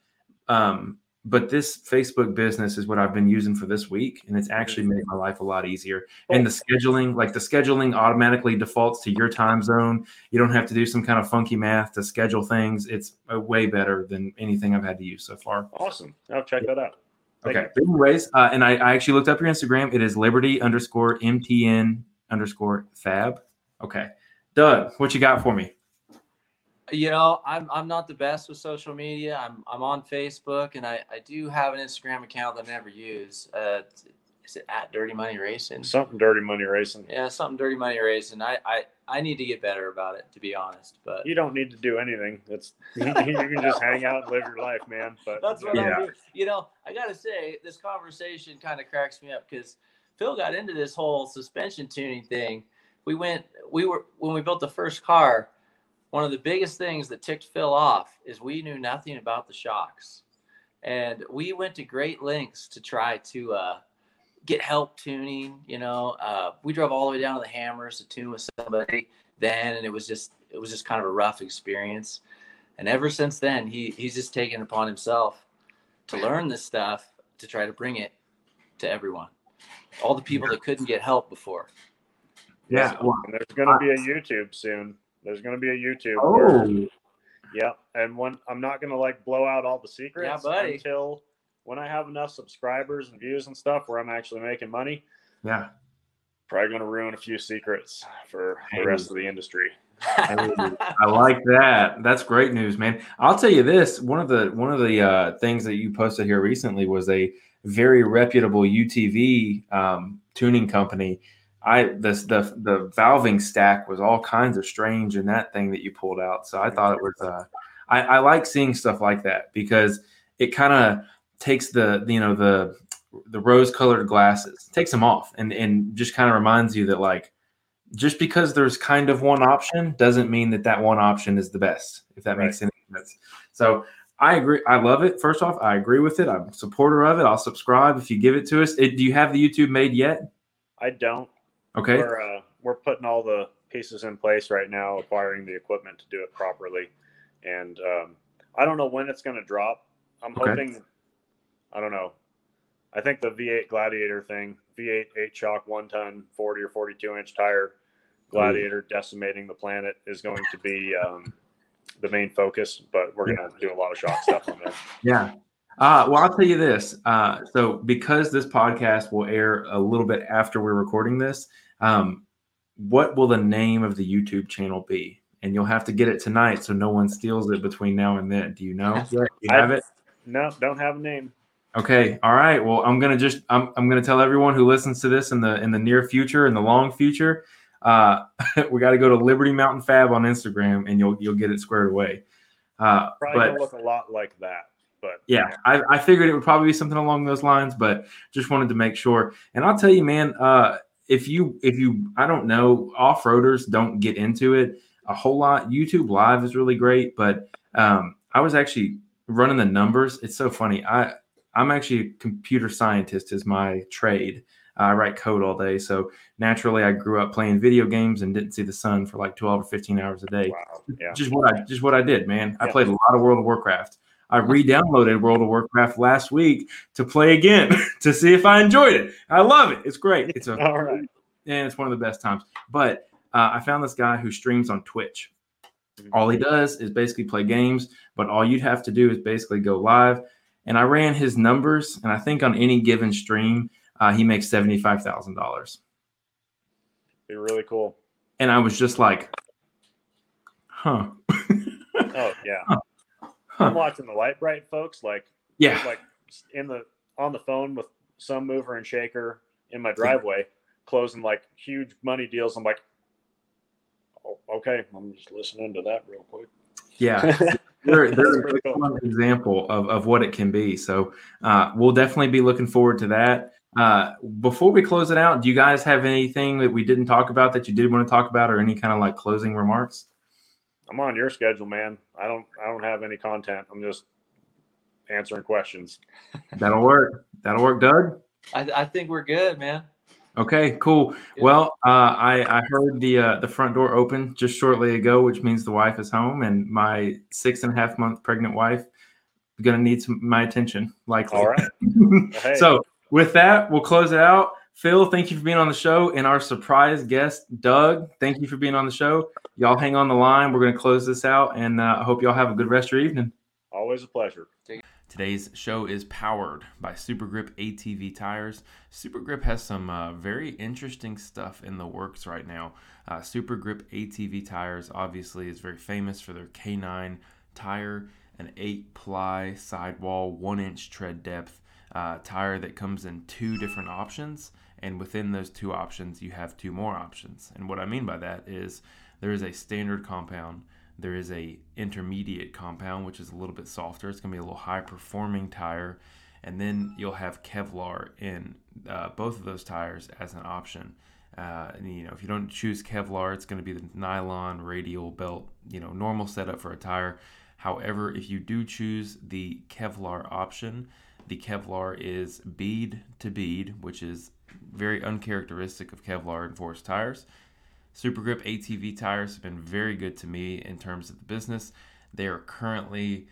Um, but this Facebook business is what I've been using for this week, and it's actually made my life a lot easier. And the scheduling, like the scheduling automatically defaults to your time zone. You don't have to do some kind of funky math to schedule things. It's way better than anything I've had to use so far. Awesome. I'll check that out. Thank okay. You. Anyways, uh, and I, I actually looked up your Instagram. It is Liberty underscore MTN underscore Fab. Okay. Doug, what you got for me? You know, I'm I'm not the best with social media. I'm I'm on Facebook and I, I do have an Instagram account that I never use. Uh, is it at Dirty Money Racing? Something dirty money racing. Yeah, something Dirty Money Racing. I, I I need to get better about it, to be honest. But You don't need to do anything. It's <laughs> <laughs> you can just hang out and live your life, man. But That's what Yeah. I do. You know, I gotta say, this conversation kind of cracks me up because Phil got into this whole suspension tuning thing. We went, we were when we built the first car. One of the biggest things that ticked Phil off is we knew nothing about the shocks, and we went to great lengths to try to uh, get help tuning. You know, uh, we drove all the way down to the Hammers to tune with somebody then, and it was just it was just kind of a rough experience. And ever since then, he he's just taken upon himself to learn this stuff to try to bring it to everyone, all the people that couldn't get help before. Yeah. Well, there's going to be a YouTube soon. There's going to be a YouTube. where- oh, yeah. And when I'm not going to like blow out all the secrets buddy. until when I have enough subscribers and views and stuff where I'm actually making money. yeah. Probably going to ruin a few secrets for the rest of the industry. I like that. That's great news, man. I'll tell you this: one of the one of the uh, things that you posted here recently was a very reputable UTV um, tuning company. I this the the valving stack was all kinds of strange in that thing that you pulled out. So I thought it was. Uh, I, I like seeing stuff like that because it kind of takes the you know the the rose colored glasses takes them off and and just kind of reminds you that like just because there's kind of one option doesn't mean that that one option is the best if that makes any sense. So i agree i love it. First off i agree with it. I'm a supporter of it. I'll subscribe if you give it to us. It, do you have the youtube made yet? I don't. Okay We're uh, we're putting all the pieces in place right now, acquiring the equipment to do it properly, and um, I don't know when it's going to drop. I'm Okay. hoping. I don't know. I think the V8 Gladiator thing, V8 eight shock, one ton, 40 or 42 inch tire Gladiator decimating the planet is going to be um, the main focus. But we're going to do a lot of shock stuff on there. Yeah. Uh, well, I'll tell you this. Uh, so, because this podcast will air a little bit after we're recording this, um, what will the name of the YouTube channel be? And you'll have to get it tonight so no one steals it between now and then. Do you know? You have it? No, don't have a name. Okay. All right. Well, I'm gonna just I'm I'm gonna tell everyone who listens to this in the in the near future, in the long future, uh, <laughs> we got to go to Liberty Mountain Fab on Instagram, and you'll you'll get it squared away. Uh, Probably but gonna look a lot like that. But yeah, I, I figured it would probably be something along those lines, but just wanted to make sure. And I'll tell you, man, uh, if you if you I don't know, off roaders don't get into it a whole lot. YouTube Live is really great, but um, I was actually running the numbers. It's so funny. I I'm actually a computer scientist is my trade. I write code all day, so naturally I grew up playing video games and didn't see the sun for like 12 or 15 hours a day wow, yeah. just what I just what I did, man. I Yeah. played a lot of World of Warcraft. I re-downloaded World of Warcraft last week to play again <laughs> to see if I enjoyed it. I love it. It's great. It's a <laughs> All right. and it's one of the best times. But uh, I found this guy who streams on Twitch. Mhm. All he does is basically play games, but all you'd have to do is basically go live. And I ran his numbers, and I think on any given stream, uh, he makes seventy-five thousand dollars. Be really cool. And I was just like, "Huh." <laughs> Oh yeah. Huh. I'm watching the light bright folks like Yeah. like in the on the phone with some mover and shaker in my driveway, closing like huge money deals. I'm like, oh, okay, I'm just listening to that real quick. Yeah. <laughs> they're, they're That's a pretty cool. example of, of what it can be. So uh, we'll definitely be looking forward to that. Uh, before we close it out, do you guys have anything that we didn't talk about that you did want to talk about, or any kind of like closing remarks? I'm on your schedule, man. I don't I don't have any content. I'm just answering questions. That'll work. That'll work, Doug. I, I think we're good, man. Okay, cool. Yeah. Well, uh, I I heard the uh, the front door open just shortly ago, which means the wife is home, and my six and a half month pregnant wife is gonna need some my attention, likely. All right. <laughs> Hey. So with that, we'll close it out. Phil, thank you for being on the show, and our surprise guest, Doug, thank you for being on the show. Y'all hang on the line. We're gonna close this out, and uh, I hope y'all have a good rest of your evening. Always a pleasure. Today's show is powered by Super Grip ATV tires. Super Grip has some uh, very interesting stuff in the works right now. Uh, Super Grip ATV tires obviously is very famous for their K9 tire, an 8 ply sidewall, 1 inch tread depth uh, tire that comes in two different options. And within those two options, you have two more options. And what I mean by that is there is a standard compound, there is a intermediate compound, which is a little bit softer. It's going to be a little high performing tire. And then you'll have Kevlar in uh, both of those tires as an option. Uh, and, you know, if you don't choose Kevlar, it's going to be the nylon radial belt, you know, normal setup for a tire. However, if you do choose the Kevlar option, the Kevlar is bead to bead, which is very uncharacteristic of Kevlar and Force tires. Super Grip ATV tires have been very good to me in terms of the business. They are currently,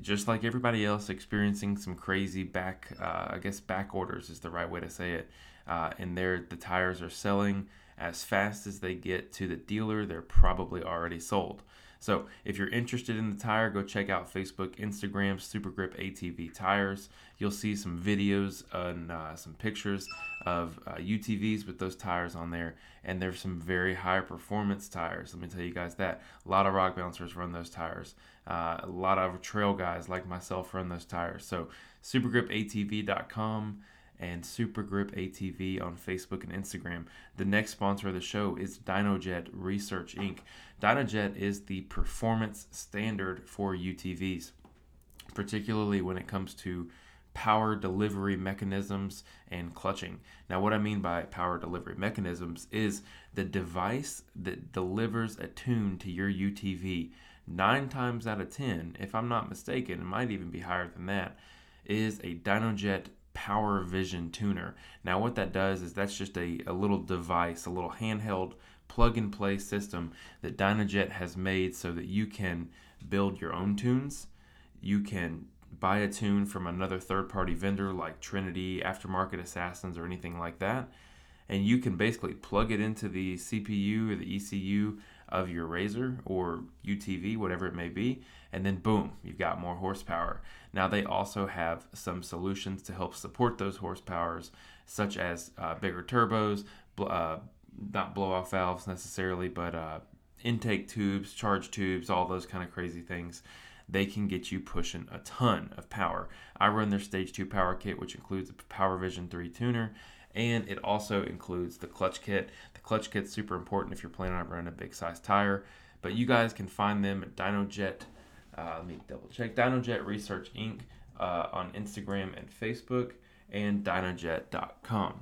just like everybody else, experiencing some crazy back, uh, I guess back orders is the right way to say it. Uh, and they're, the tires are selling as fast as they get to the dealer, they're probably already sold. So if you're interested in the tire, go check out Facebook, Instagram, Super Grip ATV Tires. You'll see some videos and uh, some pictures of uh, UTVs with those tires on there. And there's some very high performance tires. Let me tell you guys that. A lot of rock bouncers run those tires. Uh, a lot of trail guys like myself run those tires. So supergripatv.com and Super Grip ATV on Facebook and Instagram. The next sponsor of the show is Dynojet Research Inc. Dynojet is the performance standard for UTVs, particularly when it comes to power delivery mechanisms and clutching. Now, what I mean by power delivery mechanisms is the device that delivers a tune to your UTV. Nine times out of ten, if I'm not mistaken, it might even be higher than that, is a Dynojet Power Vision tuner. Now, what that does is that's just a, a little device, a little handheld plug and play system that Dynojet has made so that you can build your own tunes. You can buy a tune from another third party vendor like Trinity, Aftermarket Assassins, or anything like that. And you can basically plug it into the CPU or the ECU of your RZR or UTV, whatever it may be, and then boom, you've got more horsepower. Now, they also have some solutions to help support those horsepowers, such as uh, bigger turbos, uh, not blow off valves necessarily, but uh, intake tubes, charge tubes, all those kind of crazy things. They can get you pushing a ton of power. I run their Stage 2 power kit, which includes a Power Vision 3 tuner, and it also includes the clutch kit. The clutch kit's super important if you're planning on running a big size tire. But you guys can find them at Dynojet. Uh, let me double check. Dynojet Research Inc. Uh, on Instagram and Facebook, and Dynojet.com.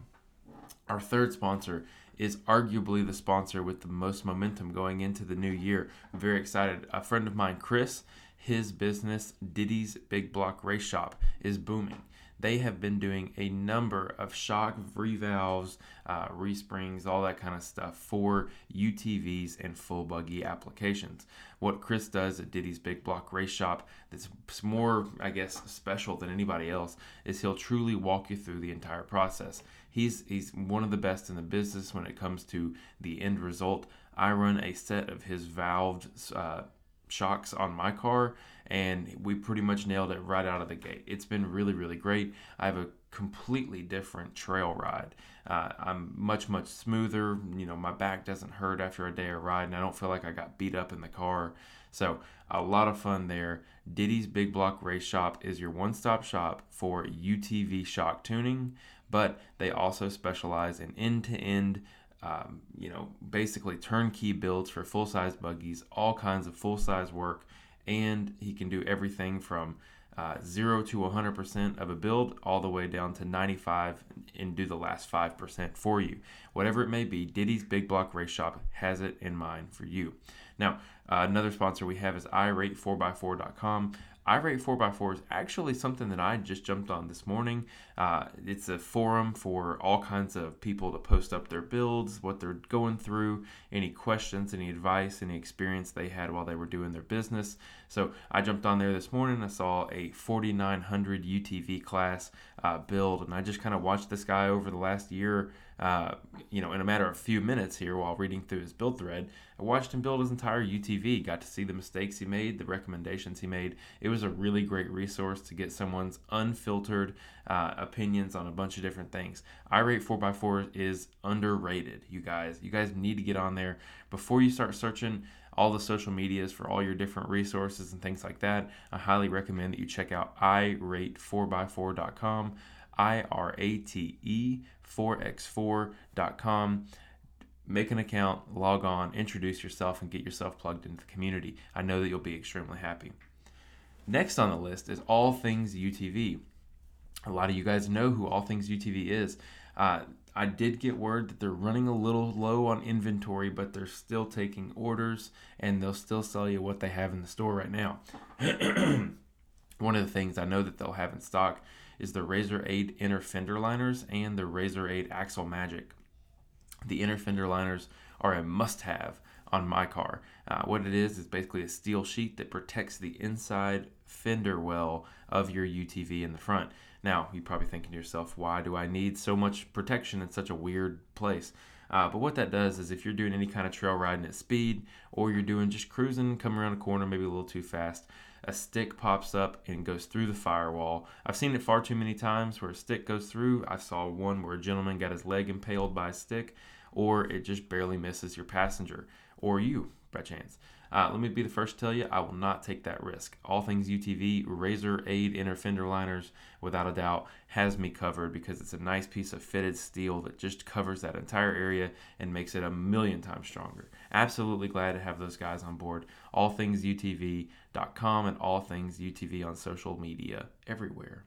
Our third sponsor is arguably the sponsor with the most momentum going into the new year. I'm very excited. A friend of mine, Chris, his business, Diddy's Big Block Race Shop, is booming. They have been doing a number of shock revalves, uh, resprings, all that kind of stuff for UTVs and full buggy applications. What Chris does at Diddy's Big Block Race Shop that's more, I guess, special than anybody else is he'll truly walk you through the entire process he's he's one of the best in the business when it comes to the end result. I run a set of his valved uh, shocks on my car, and we pretty much nailed it right out of the gate. It's been really really great. I have a completely different trail ride. Uh, I'm much much smoother. You know, my back doesn't hurt after a day of riding. I don't feel like I got beat up in the car. So a lot of fun there. Diddy's Big Block Race Shop is your one-stop shop for UTV shock tuning but they also specialize in end-to-end um, you know basically turnkey builds for full-size buggies all kinds of full-size work and he can do everything from uh, 0 to 100% of a build all the way down to 95 and do the last 5% for you. Whatever it may be diddy's big block race shop has it in mind for you. Now uh, another sponsor we have is irate4x4.com irate 4x4 is actually something that I just jumped on this morning. Uh, it's a forum for all kinds of people to post up their builds, what they're going through, any questions, any advice, any experience they had while they were doing their business. So I jumped on there this morning. I saw a 4900 UTV class uh, build, and I just kind of watched this guy over the last year uh, you know, in a matter of a few minutes here while reading through his build thread. I watched him build his entire UTV, got to see the mistakes he made, the recommendations he made. It was a really great resource to get someone's unfiltered uh, opinions on a bunch of different things. iRate 4x4 is underrated, you guys. You guys need to get on there before you start searching all the social medias for all your different resources and things like that. I highly recommend that you check out irate4x4.com. I R A T E 4x4.com. Make an account, log on, introduce yourself, and get yourself plugged into the community. I know that you'll be extremely happy. Next on the list is All Things UTV. A lot of you guys know who All Things UTV is. Uh, I did get word that they're running a little low on inventory, but they're still taking orders and they'll still sell you what they have in the store right now. <clears throat> One of the things I know that they'll have in stock is the Razor 8 inner fender liners and the Razor 8 Axle Magic. The inner fender liners are a must have on my car. Uh, what it is is basically a steel sheet that protects the inside fender well of your UTV in the front. Now, you're probably thinking to yourself, why do I need so much protection in such a weird place? Uh, but what that does is if you're doing any kind of trail riding at speed or you're doing just cruising, coming around a corner maybe a little too fast, a stick pops up and goes through the firewall. I've seen it far too many times where a stick goes through. I saw one where a gentleman got his leg impaled by a stick, or it just barely misses your passenger or you by chance. Uh, let me be the first to tell you, I will not take that risk. All things UTV, Razor Aid inner fender liners, without a doubt, has me covered because it's a nice piece of fitted steel that just covers that entire area and makes it a million times stronger. Absolutely glad to have those guys on board. AllThingsUTV.com and All Things UTV on social media everywhere.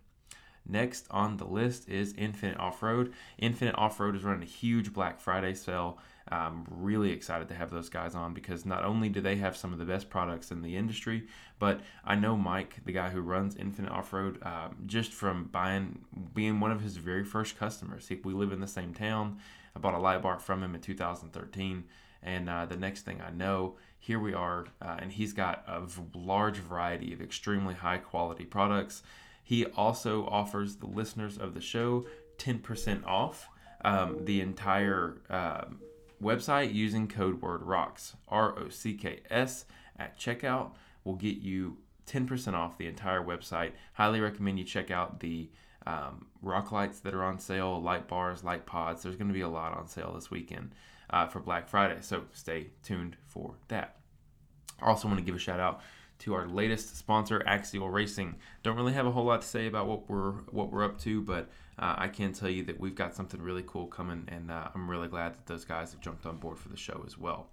Next on the list is Infinite Off Road. Infinite Off Road is running a huge Black Friday sale. I'm really excited to have those guys on because not only do they have some of the best products in the industry, but I know Mike, the guy who runs Infinite Off Road, um, just from buying, being one of his very first customers. we live in the same town. I bought a light bar from him in 2013. And uh, the next thing I know, here we are, uh, and he's got a large variety of extremely high quality products. He also offers the listeners of the show 10% off um, the entire um, website using code word rocks r-o-c-k-s at checkout. Will get you 10% off the entire website. Highly recommend you check out the um, rock lights that are on sale light bars light pods. There's going to be a lot on sale this weekend uh, for black friday so stay tuned for that also want to give a shout out to our latest sponsor, Axial Racing. Don't really have a whole lot to say about what we're what we're up to, but uh, I can tell you that we've got something really cool coming, and uh, I'm really glad that those guys have jumped on board for the show as well.